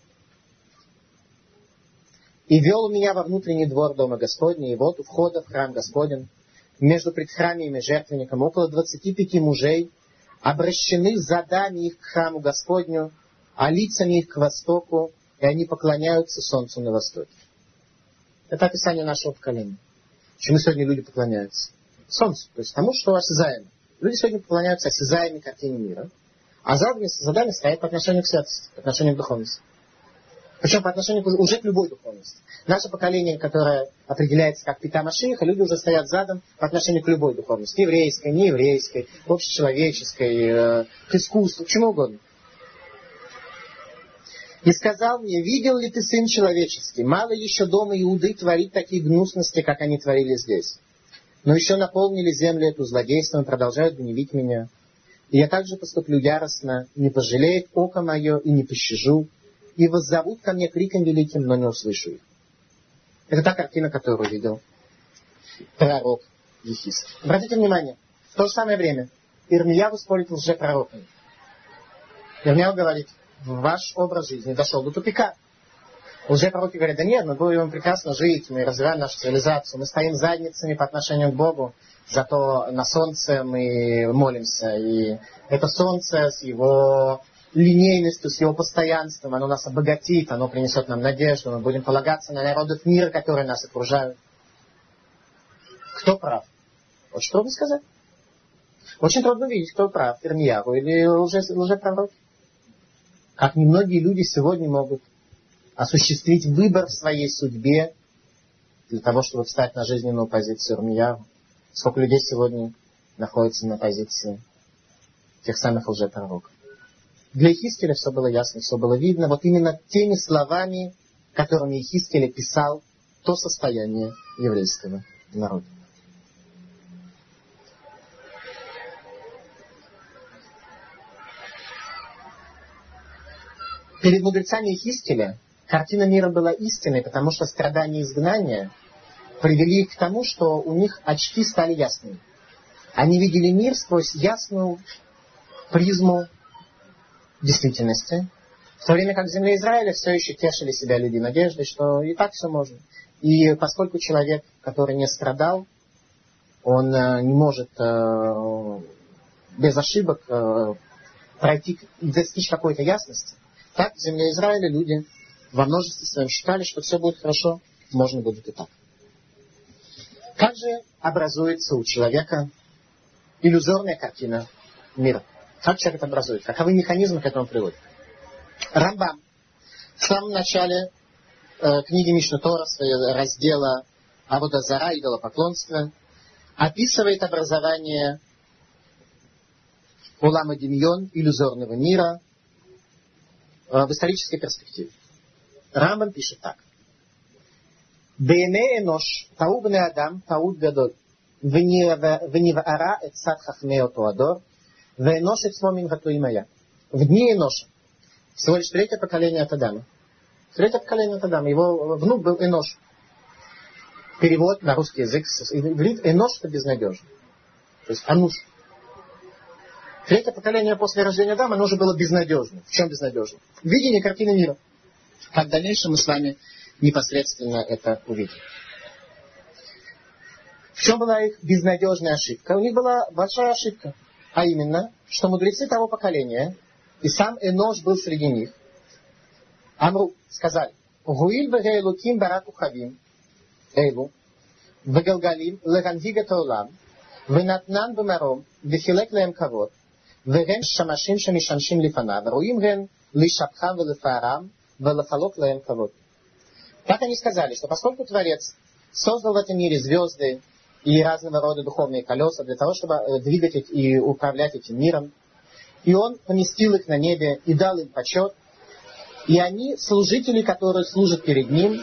И вел меня во внутренний двор дома Господня, и вот у входа в храм Господень, между предхрамием и жертвенником, около двадцати пяти мужей, обращены задами их к храму Господню, а лицами их к востоку, и они поклоняются солнцу на востоке. Это описание нашего поколения. Чему сегодня люди поклоняются? Солнцу, то есть тому, что осязаемо. Люди сегодня поклоняются осязаемой картине мира, а задами, задами стоят по отношению к святости, по отношению к духовности. Причем по отношению уже к любой духовности. Наше поколение, которое определяется как Пита Машиха, люди уже стоят задом по отношению к любой духовности. Еврейской, нееврейской, общечеловеческой, э, к искусству, к чему угодно. И сказал мне, видел ли ты, сын человеческий, мало еще дома Иуды творить такие гнусности, как они творили здесь. Но еще наполнили землю эту злодейством и продолжают гневить меня. И я также поступлю яростно, не пожалеет око мое и не пощажу, и воззовут ко мне криком великим, но не услышу их. Это та картина, которую видел пророк Ефис. Обратите внимание, в то же самое время Ирмияву спорит с лжепророками. Ирмияу говорит, ваш образ жизни дошел до тупика. Лжепророки говорят, да нет, мы будем прекрасно жить, мы развиваем нашу цивилизацию, мы стоим задницами по отношению к Богу, зато на солнце мы молимся. И это солнце с его линейностью, с его постоянством, оно нас обогатит, оно принесет нам надежду, мы будем полагаться на народов мира, которые нас окружают. Кто прав? Очень трудно сказать. Очень трудно видеть, кто прав, Ирмияру или лже, лжепророк. Как немногие люди сегодня могут осуществить выбор в своей судьбе для того, чтобы встать на жизненную позицию Ирмияру. Сколько людей сегодня находится на позиции тех самых лжепророков. Для Ихискеля все было ясно, все было видно. Вот именно теми словами, которыми Ихискель писал то состояние еврейского народа. Перед мудрецами Ихискеля картина мира была истинной, потому что страдания изгнания привели их к тому, что у них очки стали ясными. Они видели мир сквозь ясную призму действительности, в то время как в земле Израиля все еще тешили себя люди надеждой, что и так все можно. И поскольку человек, который не страдал, он э, не может э, без ошибок э, пройти и достичь какой-то ясности, так в земле Израиля люди во множестве своем считали, что все будет хорошо, можно будет и так. Как же образуется у человека иллюзорная картина мира? Как человек это образует? Каковы механизмы к этому приводят? Рамбам в самом начале э, книги Мишна Тора, своего раздела Абудазара, идолопоклонство, описывает образование Улама Демьон, иллюзорного мира, э, в исторической перспективе. Рамбам пишет так. Бейне нож таугне адам, тауд гадоль, вниара эцат хахмео туадор, Веноши смомин имая. В дни Эноша. Всего лишь третье поколение от Адама. Третье поколение от Адама. Его внук был Энош. Перевод на русский язык. Иврит Энош это безнадежно. То есть Ануш. Третье поколение после рождения Адама, оно уже было безнадежно. В чем безнадежно? Видение картины мира. А в дальнейшем мы с вами непосредственно это увидим. В чем была их безнадежная ошибка? У них была большая ошибка. А именно, что мудрецы того поколения, и сам Энош был среди них, Амру сказали, Гуиль Берейлуким Бараку Хавим, Эйлу, Вегалгалим Леганвига Таулам, Венатнан Бемаром, Вехилек Леем Кавод, Веген Шамашим Шамишаншим Лифана, Руим Ген Лишапхам Велефарам, Велефалок Леем Кавод. Так они сказали, что поскольку Творец создал в этом мире звезды, и разного рода духовные колеса для того, чтобы э, двигать и управлять этим миром, и Он поместил их на небе и дал им почет, и они, служители, которые служат перед Ним,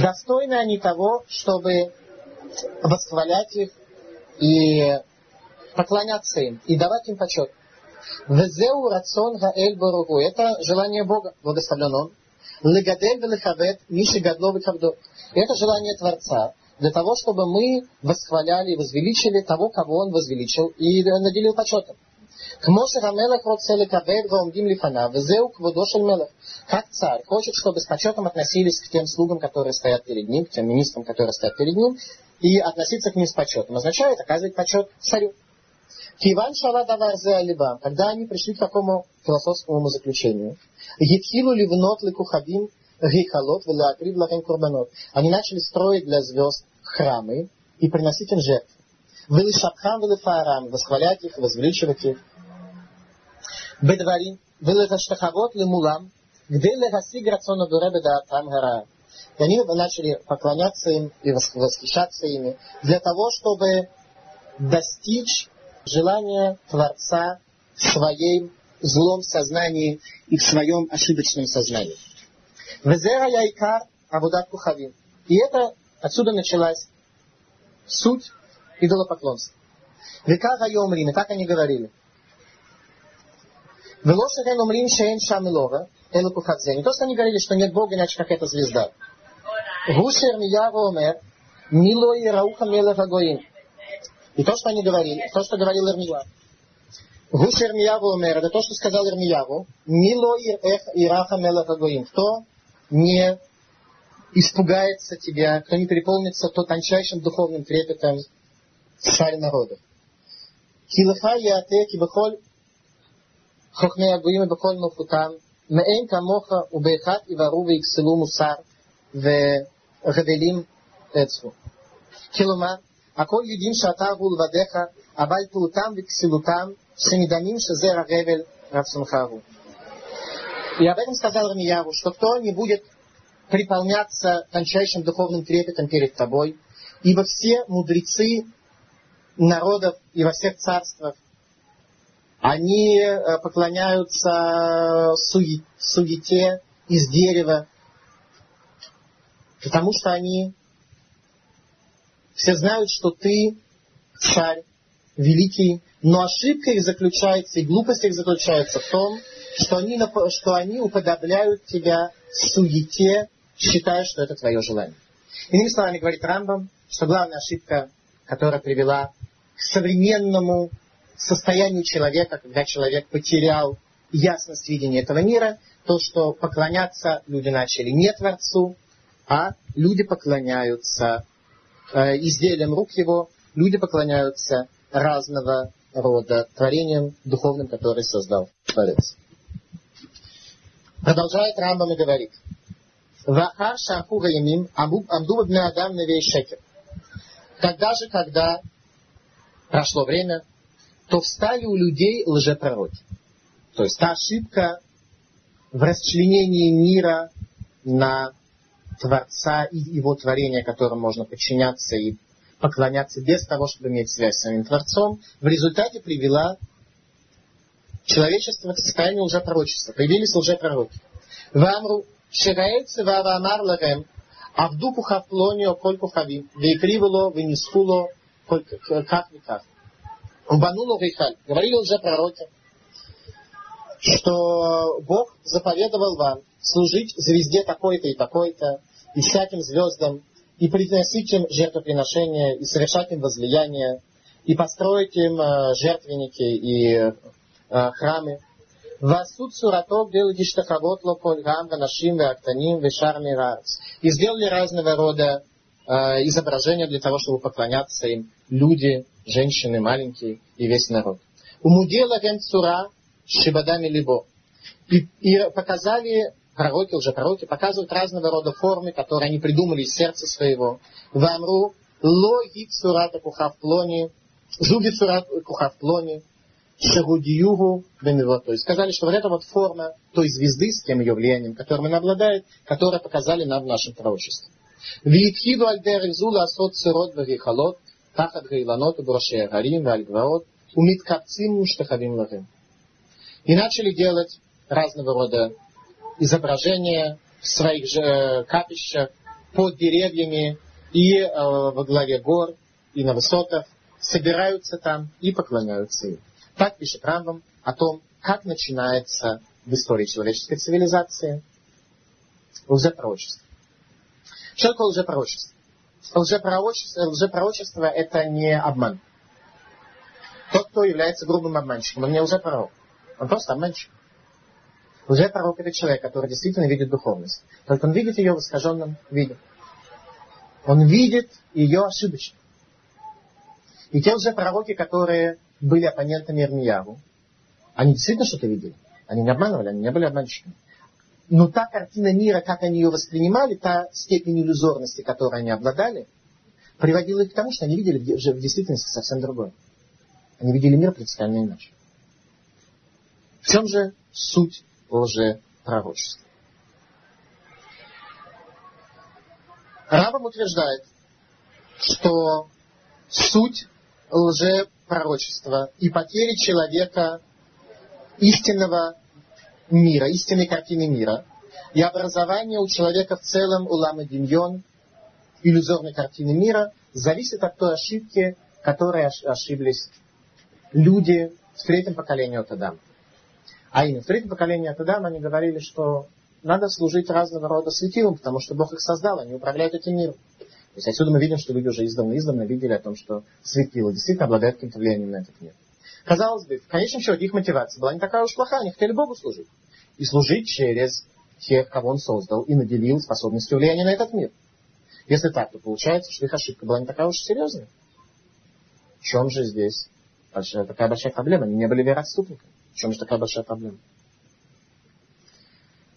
достойны они того, чтобы восхвалять их и поклоняться им, и давать им почет. Везеу рацион гаэль боругу. Это желание Бога, благословлен Он. Легадель велихавет миши. Это желание Творца, для того, чтобы мы восхваляли и возвеличили того, кого он возвеличил и э, наделил почетом. Как царь хочет, чтобы с почетом относились к тем слугам, которые стоят перед ним, к тем министрам, которые стоят перед ним, и относиться к ним с почетом. Означает оказывать почет царю. Киван Шава Даварзе Алиба, когда они пришли к такому философскому заключению, Етхилу Ливнот Ликухабим гейхалот велаакрив лахем курбанот. Они начали строить для звезд храмы и приносить им жертвы. Вели шабхам вели фаарам, восхвалять их, возвеличивать их. Бедварим, вели заштахавот лемулам, где легасиг рациона дуре бедаатам гара. И они начали поклоняться им и восхищаться ими для того, чтобы достичь желание Творца в своем злом сознании и в своем ошибочном сознании. Везера яйкар Абудат Кухавим. И это отсюда началась суть идолопоклонства. Века Гайомрим, и так они говорили. Велошерен умрим шеен шамилова, элу кухадзе. Не то, что они говорили, что нет Бога, иначе как эта звезда. Гушер Миява Омер, Милой Рауха Мелех Агоим. И то, что они говорили, то, что говорил Ирмияву. Гуш Ирмияву умер, это то, что сказал Ирмияву. Мило эх ираха мелаха гоим. Кто не испугается тебя, кто не переполнится то тончайшим духовным трепетом царь народов. Килаха яте кибахоль חוכמי הגויים בכל נופותם, מאין כמוך ובאחד יבערו ויכסלו מוסר ורבלים אצבו. כלומר, הכל יודעים שאתה הוא לבדיך, אבל פעותם וכסילותם, שמדמים שזה הרבל רצונך הוא. И об этом сказал Рамияру, что кто не будет приполняться тончайшим духовным трепетом перед тобой, ибо все мудрецы народов и во всех царствах они э, поклоняются суете из дерева, потому что они все знают, что ты царь, великий, но ошибка их заключается, и глупость их заключается в том, что они, что они уподобляют тебя суете, считая, что это твое желание. Иными словами, говорит Рамбам, что главная ошибка, которая привела к современному состоянию человека, когда человек потерял ясность видения этого мира, то, что поклоняться люди начали не Творцу, а люди поклоняются э, изделиям рук его, люди поклоняются разного рода творениям духовным, которые создал Творец. Продолжает Рамбам и говорит. Вахар шаху гаямим амду бне адам навей шекер. Тогда же, когда прошло время, то встали у людей лжепророки. То есть та ошибка в расчленении мира на Творца и его творения, которым можно подчиняться и поклоняться без того, чтобы иметь связь с самим Творцом, в результате привела человечество в состояние лжепророчества. Появились лжепророки. Вамру шираэль цевава амар лахем, авду кухавплонио коль кухавим, вейкривело, вынесхуло, как никак. Банулу Рихаль. Говорили уже пророки, что Бог заповедовал вам служить звезде такой-то и такой-то, и всяким звездам, и приносить им жертвоприношения, и совершать им возлияния, и построить им э, жертвенники и э, храмы. Васуд суратов делали штахавот локоль гам нашим веактаним вешарми рарц. И сделали разного рода э, изображения для того, чтобы поклоняться им люди, женщины маленькие и весь народ. Умудела цура шибадами либо. И, и показали пророки, уже пророки, показывают разного рода формы, которые они придумали из сердца своего. Вамру логи цурата кухавплони, зуби цурат кухавплони, Шагуди Югу Бенево. Сказали, что вот эта вот форма той звезды с тем ее влиянием, которым она обладает, которое показали нам в нашем пророчестве. Витхиду альдер изула асот сирот варихалот, тахат гайланот уброшея гарим вальгваот, умит капцим муштахавим ларим. И начали делать разного рода изображения в своих же э, капищах, под деревьями и э, во главе гор, и на высотах, собираются там и поклоняются им. Так пишет Рамбам о том, как начинается в истории человеческой цивилизации лжепророчество. Что такое лжепророчество? лжепророчество, лжепророчество это не обман. Тот, кто является грубым обманщиком, он не лжепророк. Он просто обманщик. Лжепророк это человек, который действительно видит духовность. Только он видит ее в искаженном виде. Он видит ее ошибочно. И те лжепророки, которые были оппонентами Ирмияру, они действительно что-то видели. Они не обманывали, они не были обманщиками. Но та картина мира, как они ее воспринимали, та степень иллюзорности, которой они обладали, приводила их к тому, что они видели в действительности совсем другое. Они видели мир принципиально иначе. В чем же суть лжепророчества? Рамбам утверждает, что суть лжепророчества и потери человека истинного мира, истинной картины мира, и образование у человека в целом улама Демьон, иллюзорной картины мира, зависит от той ошибки, которой ошиблись люди в третьем поколении от Адама. А именно, в третьем поколении от Адама они говорили, что надо служить разного рода светилам, потому что Бог их создал, они управляют этим миром. То есть отсюда мы видим, что люди уже издавна-издавна видели о том, что светило действительно обладает каким-то влиянием на этот мир. Казалось бы, в конечном счете их мотивация была не такая уж плохая, они хотели Богу служить. И служить через тех, кого Он создал и наделил способностью влияния на этот мир. Если так, то получается, что их ошибка была не такая уж серьезная. В чем же здесь большая, такая большая проблема? Они не были вероотступниками. В чем же такая большая проблема?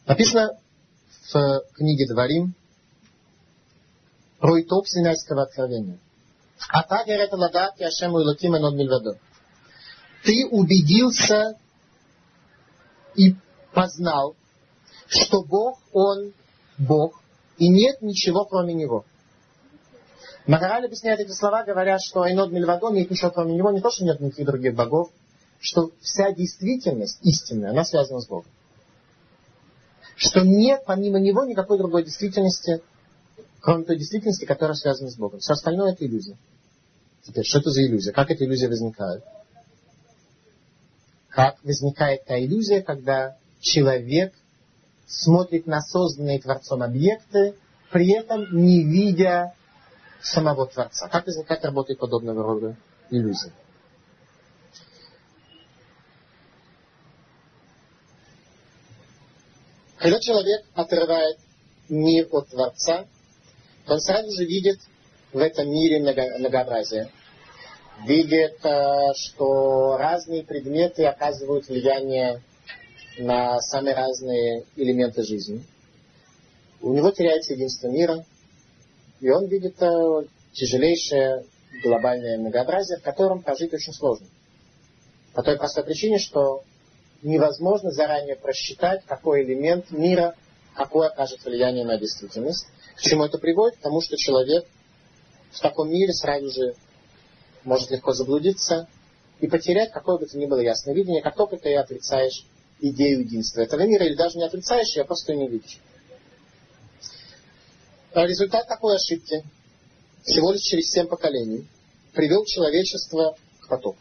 Написано в книге Дворим про Синайского откровения. А так говорит Ладат Яшему Илакима Нод Мильвадо. Ты убедился и познал, что Бог, Он Бог, и нет ничего кроме Него. Магараль объясняет эти слова, говоря, что Айнод Мильвадо нет ничего кроме Него, не то, что нет никаких других богов, что вся действительность истинная, она связана с Богом. Что нет помимо Него никакой другой действительности, кроме той действительности, которая связана с Богом. Все остальное это иллюзия. Теперь, что это за иллюзия? Как эта иллюзия возникает? Как возникает та иллюзия, когда человек смотрит на созданные Творцом объекты, при этом не видя самого Творца. Как возникает работает подобного рода иллюзия? Когда человек отрывает мир от Творца, он сразу же видит в этом мире многообразие. Видит, э, что разные предметы оказывают влияние на самые разные элементы жизни. У него теряется единство мира, и он видит э, тяжелейшее глобальное многообразие, в котором прожить очень сложно. По той простой причине, что невозможно заранее просчитать, какой элемент мира, какое окажет влияние на действительность. К чему это приводит? К тому, что человек в таком мире сразу же может легко заблудиться и потерять какое бы то ни было ясное видение, как только ты отрицаешь идею единства этого мира, или даже не отрицаешь а просто не видишь. А результат такой ошибки, всего лишь через семь поколений, привел человечество к потопу.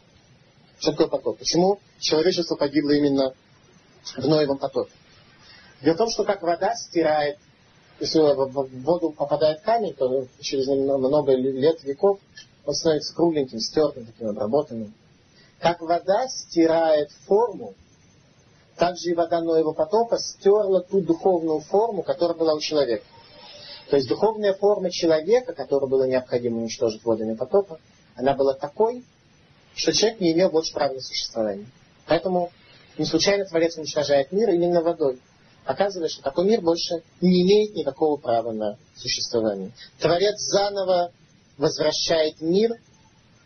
Что такое потоп? Почему человечество погибло именно в Ноевом потопе? Дело в том, что как вода стирает, если в воду попадает камень, то через много лет, веков он становится кругленьким, стертым, таким обработанным. Как вода стирает форму, так же и вода Ноева потопа стерла ту духовную форму, которая была у человека. То есть духовная форма человека, которую было необходимо уничтожить водами потопа, она была такой, что человек не имел больше права на существование. Поэтому не случайно Творец уничтожает мир именно водой. Оказывается, что такой мир больше не имеет никакого права на существование. Творец заново возвращает мир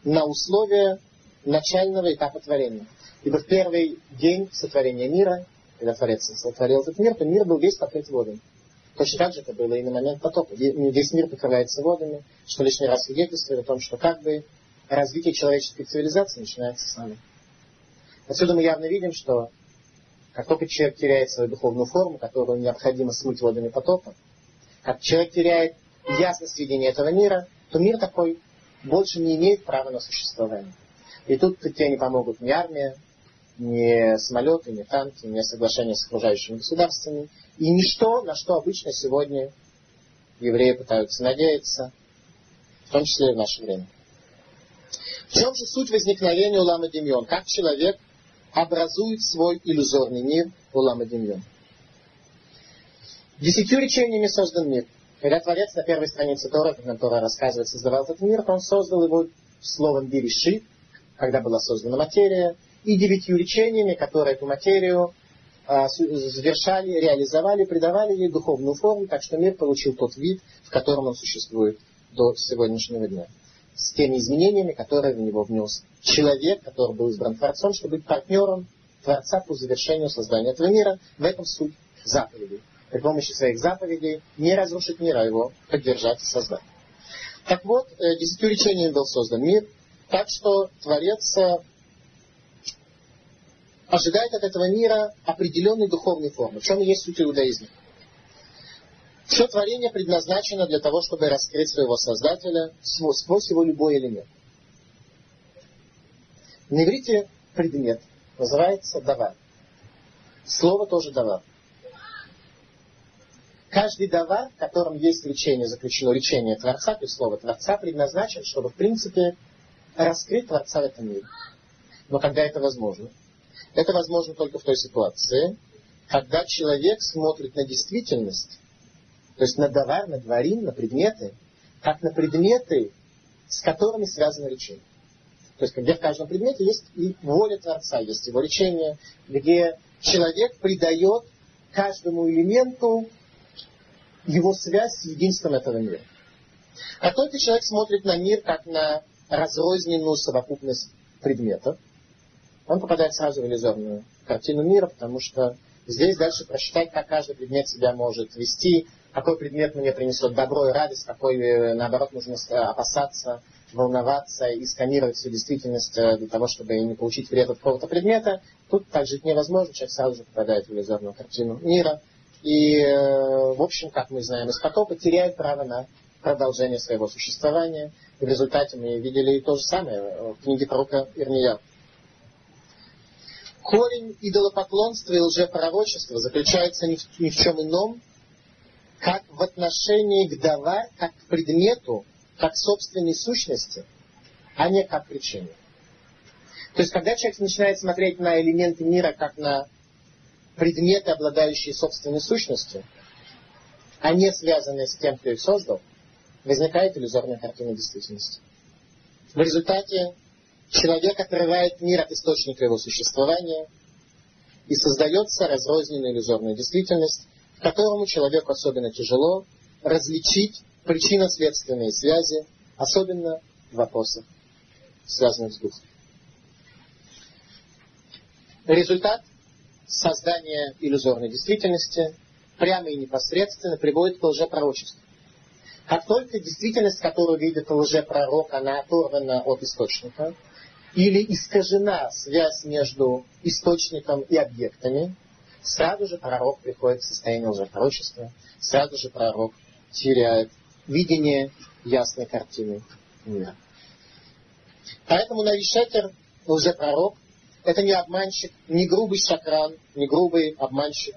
на условия начального этапа творения. Ибо в первый день сотворения мира, когда Творец сотворил этот мир, то мир был весь покрыт водами. Точно так же это было и на момент потопа. Весь мир покрывается водами, что лишний раз свидетельствует о том, что как бы развитие человеческой цивилизации начинается с нами. Отсюда мы явно видим, что как только человек теряет свою духовную форму, которую необходимо смыть водами потопа, как человек теряет ясность видения этого мира, то мир такой больше не имеет права на существование. И тут тебе не помогут ни армия, ни самолеты, ни танки, ни соглашения с окружающими государствами, и ничто, на что обычно сегодня евреи пытаются надеяться, в том числе и в наше время. В чем же суть возникновения Улама Демьон? Как человек образует свой иллюзорный мир Улама Демьон? Десятью речениями создан мир. Когда Творец на первой странице Тора, как нам Тора рассказывает, создавал этот мир, он создал его словом Берешит, когда была создана материя, и девятью речениями, которые эту материю а, завершали, реализовали, придавали ей духовную форму, так что мир получил тот вид, в котором он существует до сегодняшнего дня с теми изменениями, которые в него внес человек, который был избран Творцом, чтобы быть партнером Творца по завершению создания этого мира. В этом суть заповедей. При помощи своих заповедей не разрушить мир, а его поддержать и создать. Так вот, э, десятью речениями был создан мир, так что Творец э, ожидает от этого мира определенной духовной формы. В чем есть суть иудаизма? Все творение предназначено для того, чтобы раскрыть своего Создателя сквозь его любой элемент. На иврите предмет называется давар. Слово тоже давар. Каждый давар, в котором есть речение, заключено речение Творца, то есть слово Творца, предназначен, чтобы, в принципе, раскрыть Творца в этом мире. Но когда это возможно? Это возможно только в той ситуации, когда человек смотрит на действительность то есть на давар, на дворим, на предметы, как на предметы, с которыми связано речение. То есть где в каждом предмете есть и воля Творца, есть его лечение, где человек придает каждому элементу его связь с единством этого мира. А только человек смотрит на мир как на разрозненную совокупность предметов, он попадает сразу в иллюзорную картину мира, потому что здесь дальше просчитать, как каждый предмет себя может вести, какой предмет мне принесет добро и радость, какой, э, наоборот, нужно опасаться, волноваться и сканировать всю действительность э, для того, чтобы не получить вред от какого-то предмета. Тут так жить невозможно, человек сразу же попадает в иллюзорную картину мира. И, э, в общем, как мы знаем из потопа, теряет право на продолжение своего существования. И в результате мы видели то же самое в книге пророка Ирмия. Корень идолопоклонства и лжепророчества заключается ни в, ни в чем ином, как в отношении к давар, как к предмету, как к собственной сущности, а не как причине. То есть, когда человек начинает смотреть на элементы мира как на предметы, обладающие собственной сущностью, а не связанные с тем, кто их создал, возникает иллюзорная картина действительности. В результате человек отрывает мир от источника его существования и создается разрозненная иллюзорная действительность, которому человеку особенно тяжело различить причинно-следственные связи, особенно в вопросах, связанных с духом. Результат создания иллюзорной действительности прямо и непосредственно приводит к лжепророчеству. Как только действительность, которую видит лжепророк, она оторвана от источника, или искажена связь между источником и объектами, сразу же пророк приходит в состояние лжепророчества, сразу же пророк теряет видение ясной картины мира. Поэтому Навишетер, лжепророк, это не обманщик, не грубый шакран, не грубый обманщик,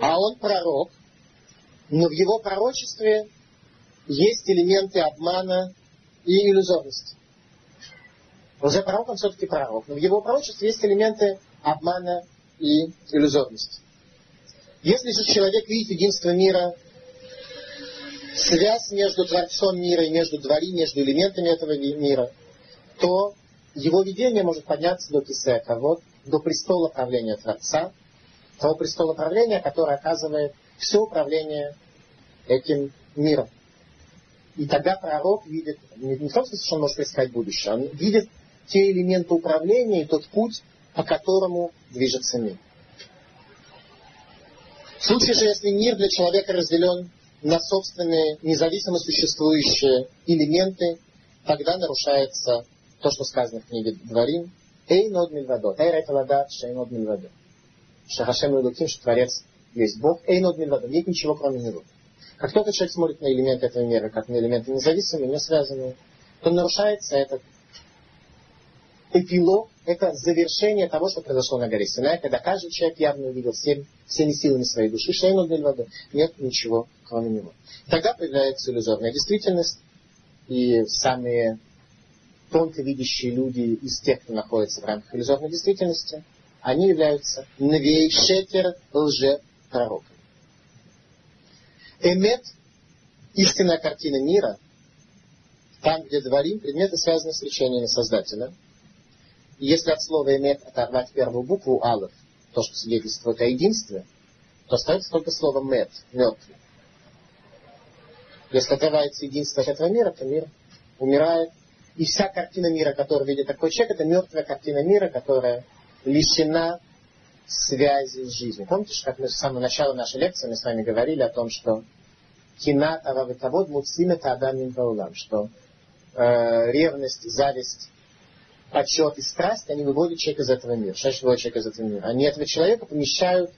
а он пророк, но в его пророчестве есть элементы обмана и иллюзорности. Лжепророк он все-таки пророк, но в его пророчестве есть элементы обмана и иллюзорность. Если же человек видит единство мира, связь между Творцом мира и между дворим, между элементами этого мира, то его видение может подняться до Кисека, вот, до престола правления Творца, того престола правления, который оказывает все управление этим миром. И тогда пророк видит, не в том смысле, что он может предсказать будущее, он видит те элементы управления и тот путь, по которому движется мир. В случае же, если мир для человека разделен на собственные независимо существующие элементы, тогда нарушается то, что сказано в книге Дворим. Эй нод мильвадо. Эй рейта ладат, шей нод мильвадо. Шахашем Лудуким, что Творец есть Бог. Эй нод мильвадо. Нет ничего, кроме него. Как только человек смотрит на элементы этого мира, как на элементы независимые, не связанные, то нарушается этот эпилог, это завершение того, что произошло на горе Синай, когда каждый человек явно увидел всем, всеми силами своей души, шейну для воды, нет ничего, кроме него. Тогда появляется иллюзорная действительность, и самые тонко видящие люди из тех, кто находится в рамках иллюзорной действительности, они являются новейшетер лже пророками. Эмет, истинная картина мира, там, где дворим, предметы связаны с речениями Создателя – если от слова имеет оторвать первую букву алов, то, что свидетельствует о единстве, то остается только слово мед, мертвый. Если отрывается единство от этого мира, то мир умирает. И вся картина мира, которую видит такой человек, это мертвая картина мира, которая лишена связи с жизнью. Помните, как мы с самого начала нашей лекции мы с вами говорили о том, что кина тававитавод муцимета адамин ваулам, что э, ревность, зависть почет и страсть, они выводят человека из этого мира. Что выводят человека из этого мира? Они этого человека помещают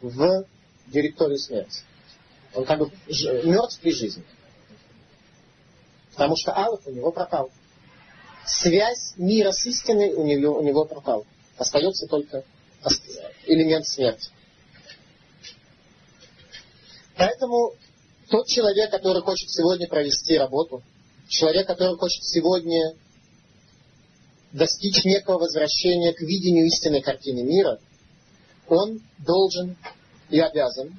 в директорию смерти. Он как бы мертв при жизни. Потому что Аллах у него пропал. Связь мира с истиной у него, у него пропал. Остается только элемент смерти. Поэтому тот человек, который хочет сегодня провести работу, человек, который хочет сегодня достичь некого возвращения к видению истинной картины мира, он должен и обязан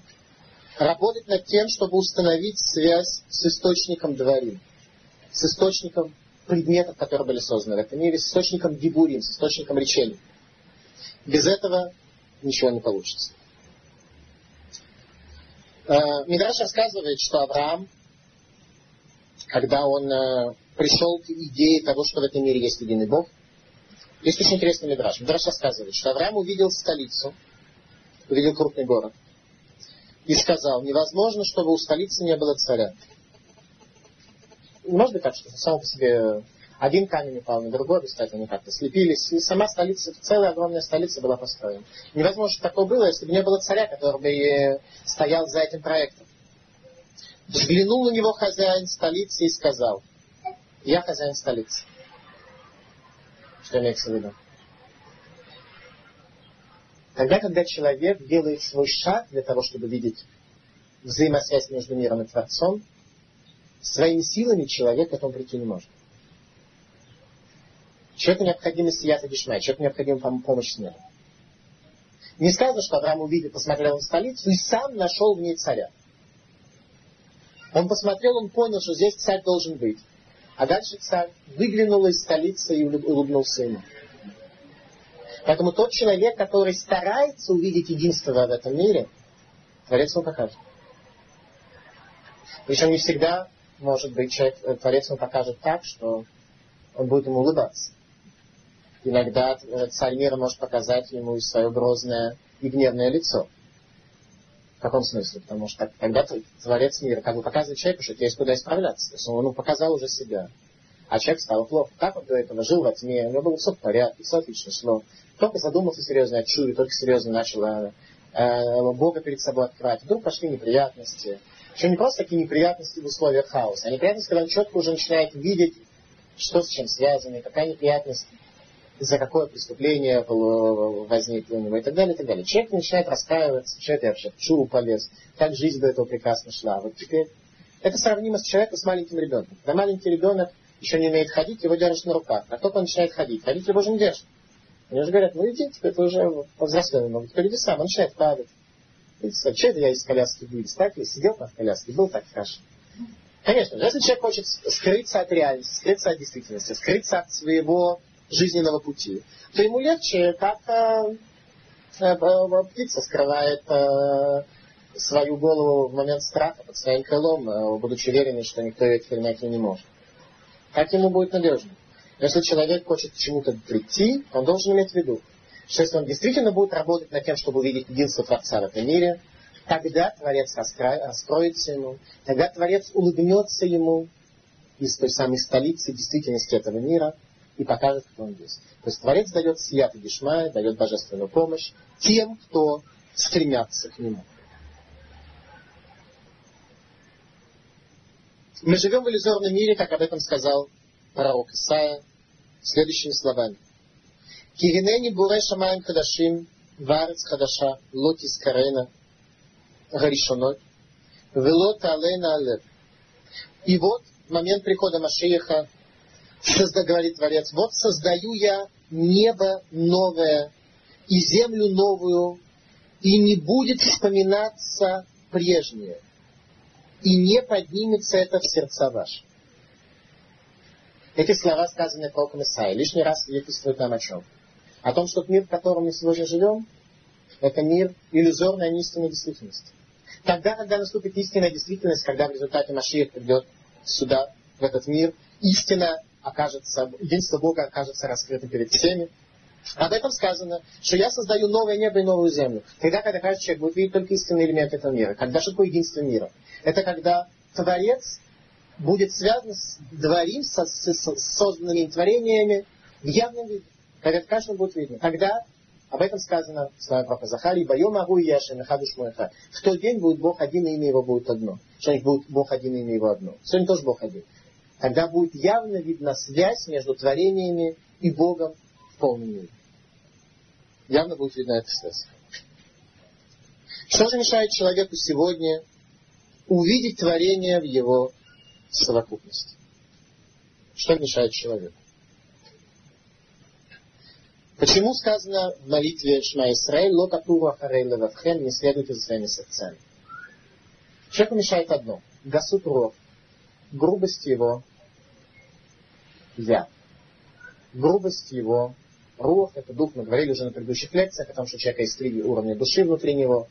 работать над тем, чтобы установить связь с источником дворим, с источником предметов, которые были созданы в этом мире, с источником дебурим, с источником речения. Без этого ничего не получится. Э, Мидраш рассказывает, что Авраам, когда он э, пришел к идее того, что в этом мире есть единый Бог, есть очень интересный Мидраш. Мидраш рассказывает, что Авраам увидел столицу, увидел крупный город, и сказал, невозможно, чтобы у столицы не было царя. Может быть так, что само по себе один камень упал на другой, кстати, они как-то слепились, и сама столица, целая огромная столица была построена. Невозможно, чтобы такое было, если бы не было царя, который бы стоял за этим проектом. Взглянул на него хозяин столицы и сказал, я хозяин столицы. Что имеется в виду? Тогда, когда человек делает свой шаг для того, чтобы видеть взаимосвязь между миром и Творцом, своими силами человек к этому прийти не может. Человеку необходимо сията дишмай, человеку необходима помощь с миром. Не сказано, что Авраам увидел, посмотрел на столицу и сам нашел в ней царя. Он посмотрел, он понял, что здесь царь должен быть. А дальше царь выглянул из столицы и улыбнулся ему. Поэтому тот человек, который старается увидеть единство в этом мире, Творец ему покажет. Причем не всегда, может быть, человек, э, Творец ему покажет так, что он будет ему улыбаться. Иногда царь мира может показать ему свое грозное и гневное лицо. Каком смысле? Потому что тогда Творец мира как бы показывает человеку, что есть куда исправляться. То есть он ему показал уже себя. А человек стал плохо. Как он до этого жил во тьме, у него было все в порядке, все отлично шло. Только задумался серьезно о чуде, только серьезно начал э, э, Бога перед собой открывать. Вдруг пошли неприятности. Причем не просто такие неприятности в условиях хаоса, а неприятности, когда он четко уже начинает видеть, что с чем связано, какая неприятность за какое преступление возникло у него и так далее, и так далее. Человек начинает раскаиваться, человек я вообще в чуру полез, как жизнь до этого прекрасно шла. Вот теперь это сравнимо с человеком с маленьким ребенком. Когда маленький ребенок еще не умеет ходить, его держишь на руках. А только он начинает ходить, ходить его же не держишь. Они уже говорят, ну иди, теперь ты уже повзрослел но теперь иди сам, он начинает падать. Видите, это я из коляски вылез, так? Я сидел в коляске, был так хорошо. Конечно же, если человек хочет скрыться от реальности, скрыться от действительности, скрыться от своего жизненного пути, то ему легче, как э, э, э, птица скрывает свою голову в момент страха под своим крылом, будучи уверенным, что никто ее найти не может. Так ему будет надежно. Если человек хочет к чему-то прийти, он должен иметь в виду, что если он действительно будет работать над тем, чтобы увидеть единство Творца в этом мире, тогда Творец раскроется ему, тогда Творец улыбнется ему из той самой столицы действительности этого мира и покажет, кто он есть. То есть Творец дает сият и дешмая, дает божественную помощь тем, кто стремятся к нему. Мы живем в иллюзорном мире, как об этом сказал пророк Исаия следующими словами. Киринени буре шамаем хадашим, варец хадаша, лотис карена, гаришонот, велот алена алев. И вот, момент прихода Машиеха, говорит Творец, вот создаю я небо новое и землю новую, и не будет вспоминаться прежнее, и не поднимется это в сердца ваши. Эти слова, сказанные пророком Исаия, лишний раз свидетельствуют нам о чем? О том, что мир, в котором мы сегодня живем, это мир иллюзорной, а не истинной действительности. Тогда, когда наступит истинная действительность, когда в результате Машиих придет сюда, в этот мир, истина окажется, единство Бога окажется раскрытым перед всеми. Об этом сказано, что я создаю новое небо и новую землю. Тогда, когда каждый человек будет видеть только истинный элемент этого мира. Когда что такое единство мира? Это когда Творец будет связан с дворим, со, с, с созданными творениями в явном виде. Когда это каждому будет видно. Тогда об этом сказано в слове пророка Захарии, «Байом агу яши нахадуш муэха». В тот день будет Бог один, и имя его будет одно. Что будет Бог один, и имя его одно. Сегодня тоже Бог один. Тогда будет явно видна связь между творениями и Богом в полном мире. Явно будет видна эта связь. Что же мешает человеку сегодня увидеть творение в его совокупности. Что мешает человеку? Почему сказано в молитве Шма Исраэль «Ло катуру ахарей левавхем» не следуйте за своими сердцами? Человеку мешает одно – гасут ров, грубость его, я. Грубость его, рух, это дух, мы говорили уже на предыдущих лекциях о том, что у человека есть три уровня души внутри него.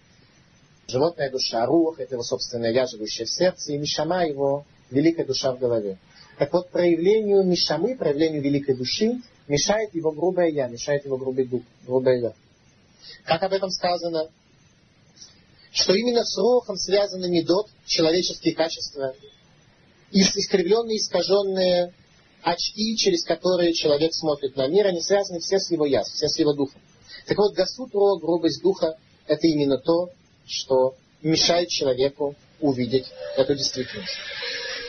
Животная душа, рух, это его собственное я, живущее в сердце, и мишама его, великая душа в голове. Так вот, проявлению мишамы, проявлению великой души, мешает его грубое я, мешает его грубый дух, грубое я. Как об этом сказано? Что именно с рухом связаны медот, человеческие качества, искривленные, искаженные очки, через которые человек смотрит на мир, они связаны все с его я, все с его духом. Так вот, гасутро, грубость духа, это именно то, что мешает человеку увидеть эту действительность.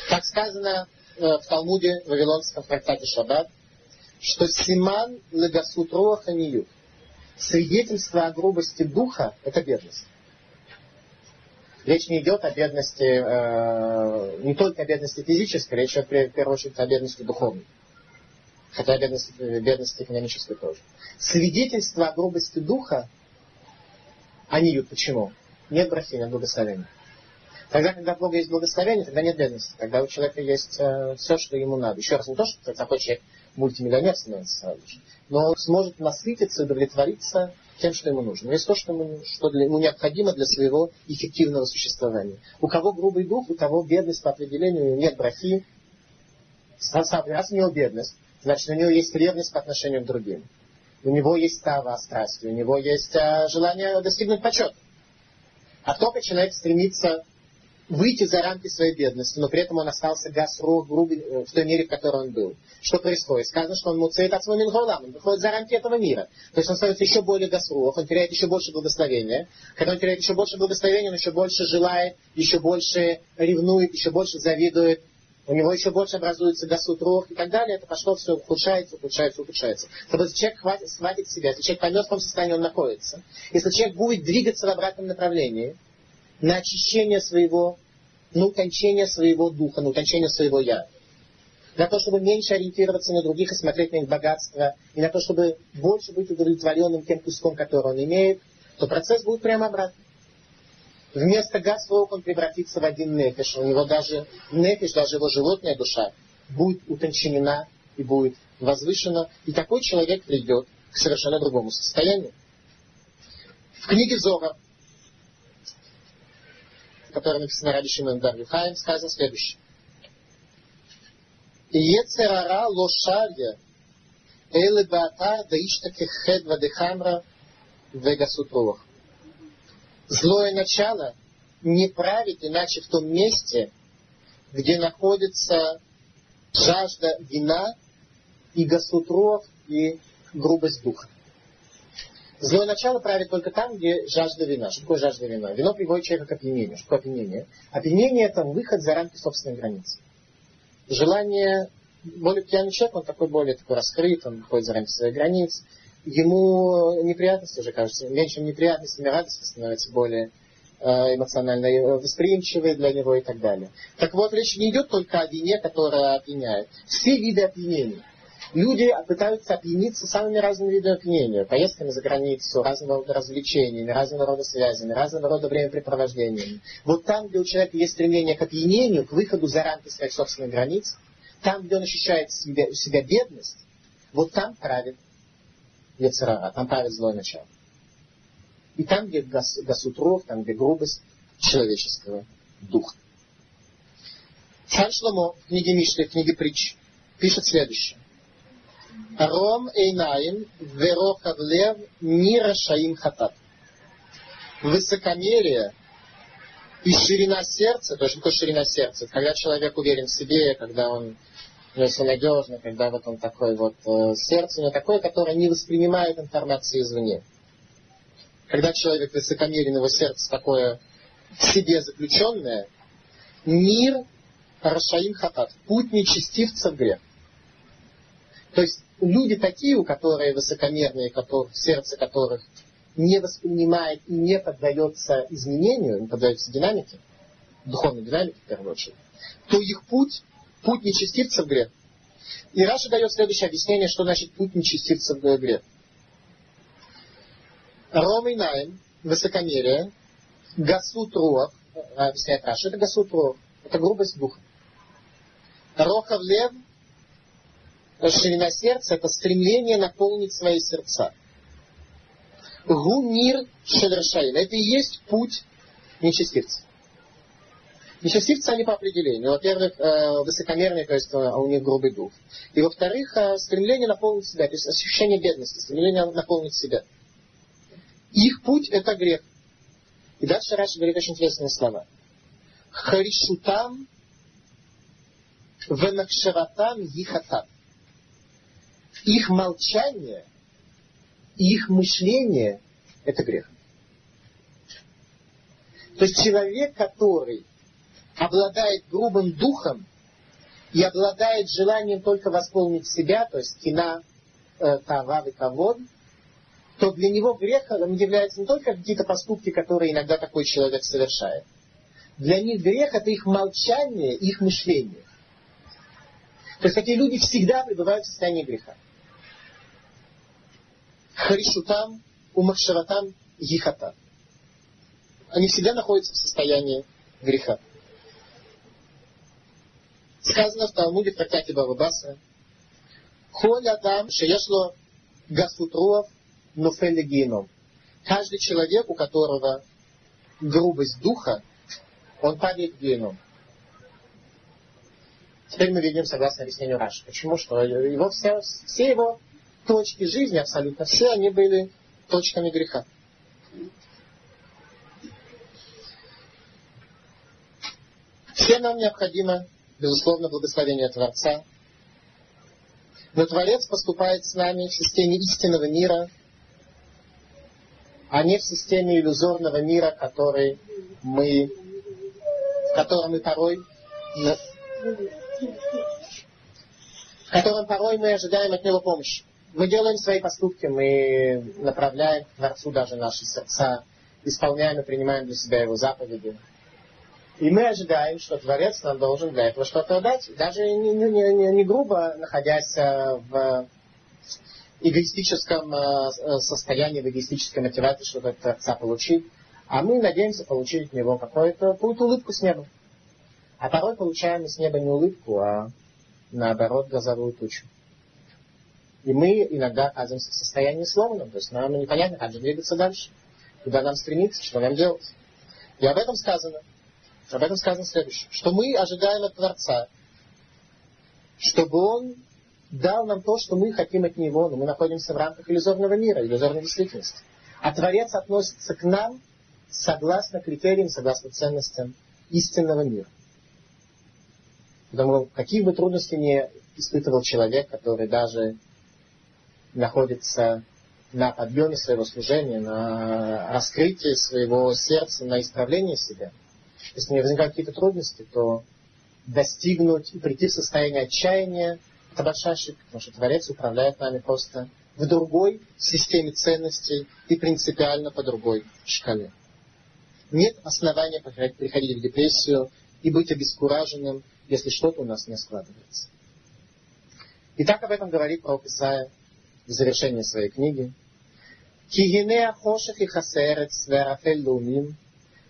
Как сказано э, в Талмуде в Вавилонском трактате Шаббат, что симан легасутро ханию. Свидетельство о грубости духа – это бедность. Речь не идет о бедности, э, не только о бедности физической, речь идет в первую очередь о бедности духовной. Хотя о бедности, бедности экономической тоже. Свидетельство о грубости духа, они идут почему? Нет брахи, нет благословения. Тогда, когда у Бога есть благословение, тогда нет бедности. Тогда у человека есть э, все, что ему надо. Еще раз, не то, что такой человек мультимиллионер становится сразу же, но сможет насытиться удовлетвориться тем, что ему нужно. Есть то, что ему, что для, ему необходимо для своего эффективного существования. У кого грубый дух, у того бедность по определению нет брахи. Раз у него бедность, значит, у него есть ревность по отношению к другим. У него есть става страсти, у него есть а, желание достигнуть почета. А только человек стремится выйти за рамки своей бедности, но при этом он остался гасро э, в той мере, в которой он был. Что происходит? Сказано, что он муцеет от своего минхолам, он выходит за рамки этого мира. То есть он становится еще более гасрух, он теряет еще больше благословения. Когда он теряет еще больше благословения, он еще больше желает, еще больше ревнует, еще больше завидует, у него еще больше образуется гасут рох и так далее, это пошло все ухудшается, ухудшается, ухудшается. Чтобы если человек хватит, схватит себя, если человек поймет, в каком состоянии он находится, если человек будет двигаться в обратном направлении, на очищение своего, на утончение своего духа, на утончение своего я. На то, чтобы меньше ориентироваться на других и смотреть на их богатство, и на то, чтобы больше быть удовлетворенным тем куском, который он имеет, то процесс будет прямо обратный. Вместо гасвок он превратится в один нефиш. У него даже нефиш, даже его животная душа будет утончена и будет возвышена. И такой человек придет к совершенно другому состоянию. В книге Зора которая написана Раби Шимон Бар Юхаем, сказано следующее. Ецерара лошарья эле баатар да иштаке хед вадехамра вегасутруах. Злое начало не правит иначе в том месте, где находится жажда вина и гасутров и грубость духа. Злое начало правит только там, где жажда вина. Что такое жажда вина? Вино приводит человека к опьянению. Что такое опьянение? Опьянение – это выход за рамки собственной границы. Желание... Более пьяный человек, он такой более такой раскрыт, он выходит за рамки своих границ. Ему неприятности уже кажется, меньшими неприятностями радости становится более э, эмоционально восприимчивой для него и так далее. Так вот, речь не идет только о вине, которая опьяняет. Все виды опьянения – Люди пытаются опьяниться самыми разными видами опьянения. Поездками за границу, разного рода развлечениями, разного рода связями, разного рода времяпрепровождениями. Вот там, где у человека есть стремление к опьянению, к выходу за рамки своих собственных границ, там, где он ощущает себя, в себя бедность, вот там правит Яцерара, там правит злое начало. И там, где гас, гасутров, там, где грубость человеческого духа. Царь Шломо в книге Мишли, в книге Притч, пишет следующее. Ром Эйнаим Верохав Лев Мира Шаим Хатат. Высокомерие и ширина сердца, то есть такое ширина сердца, когда человек уверен в себе, когда он все надежно, когда вот он такой вот э, сердце у такое, которое не воспринимает информацию извне. Когда человек высокомерен, его сердце такое в себе заключенное, мир Рашаим Хатат, путь нечестивца в грех. То есть люди такие, у которых высокомерные, которые, сердце которых не воспринимает и не поддается изменению, не поддается динамике, духовной динамике в первую очередь, то их путь, путь нечестивца в грех. И Раша дает следующее объяснение, что значит путь нечестивца в грех. Ромый Найм, высокомерие, гасут руах, объясняет Раша, это гасут это грубость духа. Рохав лев, ширина сердца – это стремление наполнить свои сердца. Гунир Шевершаин. Это и есть путь нечестивцев. Нечестивцы они по определению. Во-первых, э, высокомерные, то есть э, у них грубый дух. И во-вторых, э, стремление наполнить себя, то есть ощущение бедности, стремление наполнить себя. Их путь это грех. И дальше Раши говорит очень интересные слова. Харишутам венакшератам ихатам. Их молчание, их мышление – это грех. То есть человек, который обладает грубым духом и обладает желанием только восполнить себя, то есть кина, э, тавар и кавод, то для него грехом являются не только какие-то поступки, которые иногда такой человек совершает. Для них грех это их молчание, их мышление. То есть такие люди всегда пребывают в состоянии греха. Харишутам, умахшаратам, ехата. Они всегда находятся в состоянии греха. Сказано в Талмуде в трактате Бабабаса, Холь Адам Шеешло Гасутруав Нуфели Геном. Каждый человек, у которого грубость духа, он падает в геном. Теперь мы видим, согласно объяснению Раши. Почему? Что его все, все его точки жизни, абсолютно все, они были точками греха. Всем нам необходимо безусловно, благословение Творца. Но Творец поступает с нами в системе истинного мира, а не в системе иллюзорного мира, который мы, в котором мы порой в котором порой мы ожидаем от него помощи. Мы делаем свои поступки, мы направляем к Творцу даже наши сердца, исполняем и принимаем для себя его заповеди. И мы ожидаем, что Творец нам должен для этого что-то дать. Даже не, не, не, не грубо, находясь э, в эгоистическом э, состоянии, в эгоистической мотивации, чтобы от Творца получить. А мы надеемся получить от него какую-то, какую-то улыбку с неба. А порой получаем с неба не улыбку, а наоборот газовую тучу. И мы иногда оказываемся в состоянии сломанном. То есть нам непонятно, как же двигаться дальше. Куда нам стремиться, что нам делать. И об этом сказано – об этом сказано следующее, что мы ожидаем от Творца, чтобы Он дал нам то, что мы хотим от Него, но мы находимся в рамках иллюзорного мира, иллюзорной действительности. А Творец относится к нам согласно критериям, согласно ценностям истинного мира. Потому какие бы трудности не испытывал человек, который даже находится на подъеме своего служения, на раскрытии своего сердца, на исправлении себя – если не возникают какие-то трудности, то достигнуть и прийти в состояние отчаяния – это большая ошибка, потому что Творец управляет нами просто в другой системе ценностей и принципиально по другой шкале. Нет основания приходить в депрессию и быть обескураженным, если что-то у нас не складывается. И так об этом говорит пророк Исаия в завершении своей книги. «Кигине и хасерец верафель лумим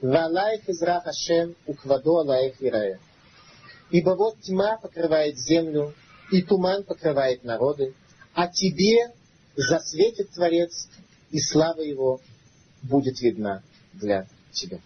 Валайх израх Ашем уквадо алайх ирая. Ибо вот тьма покрывает землю, и туман покрывает народы, а тебе засветит Творец, и слава его будет видна для тебя.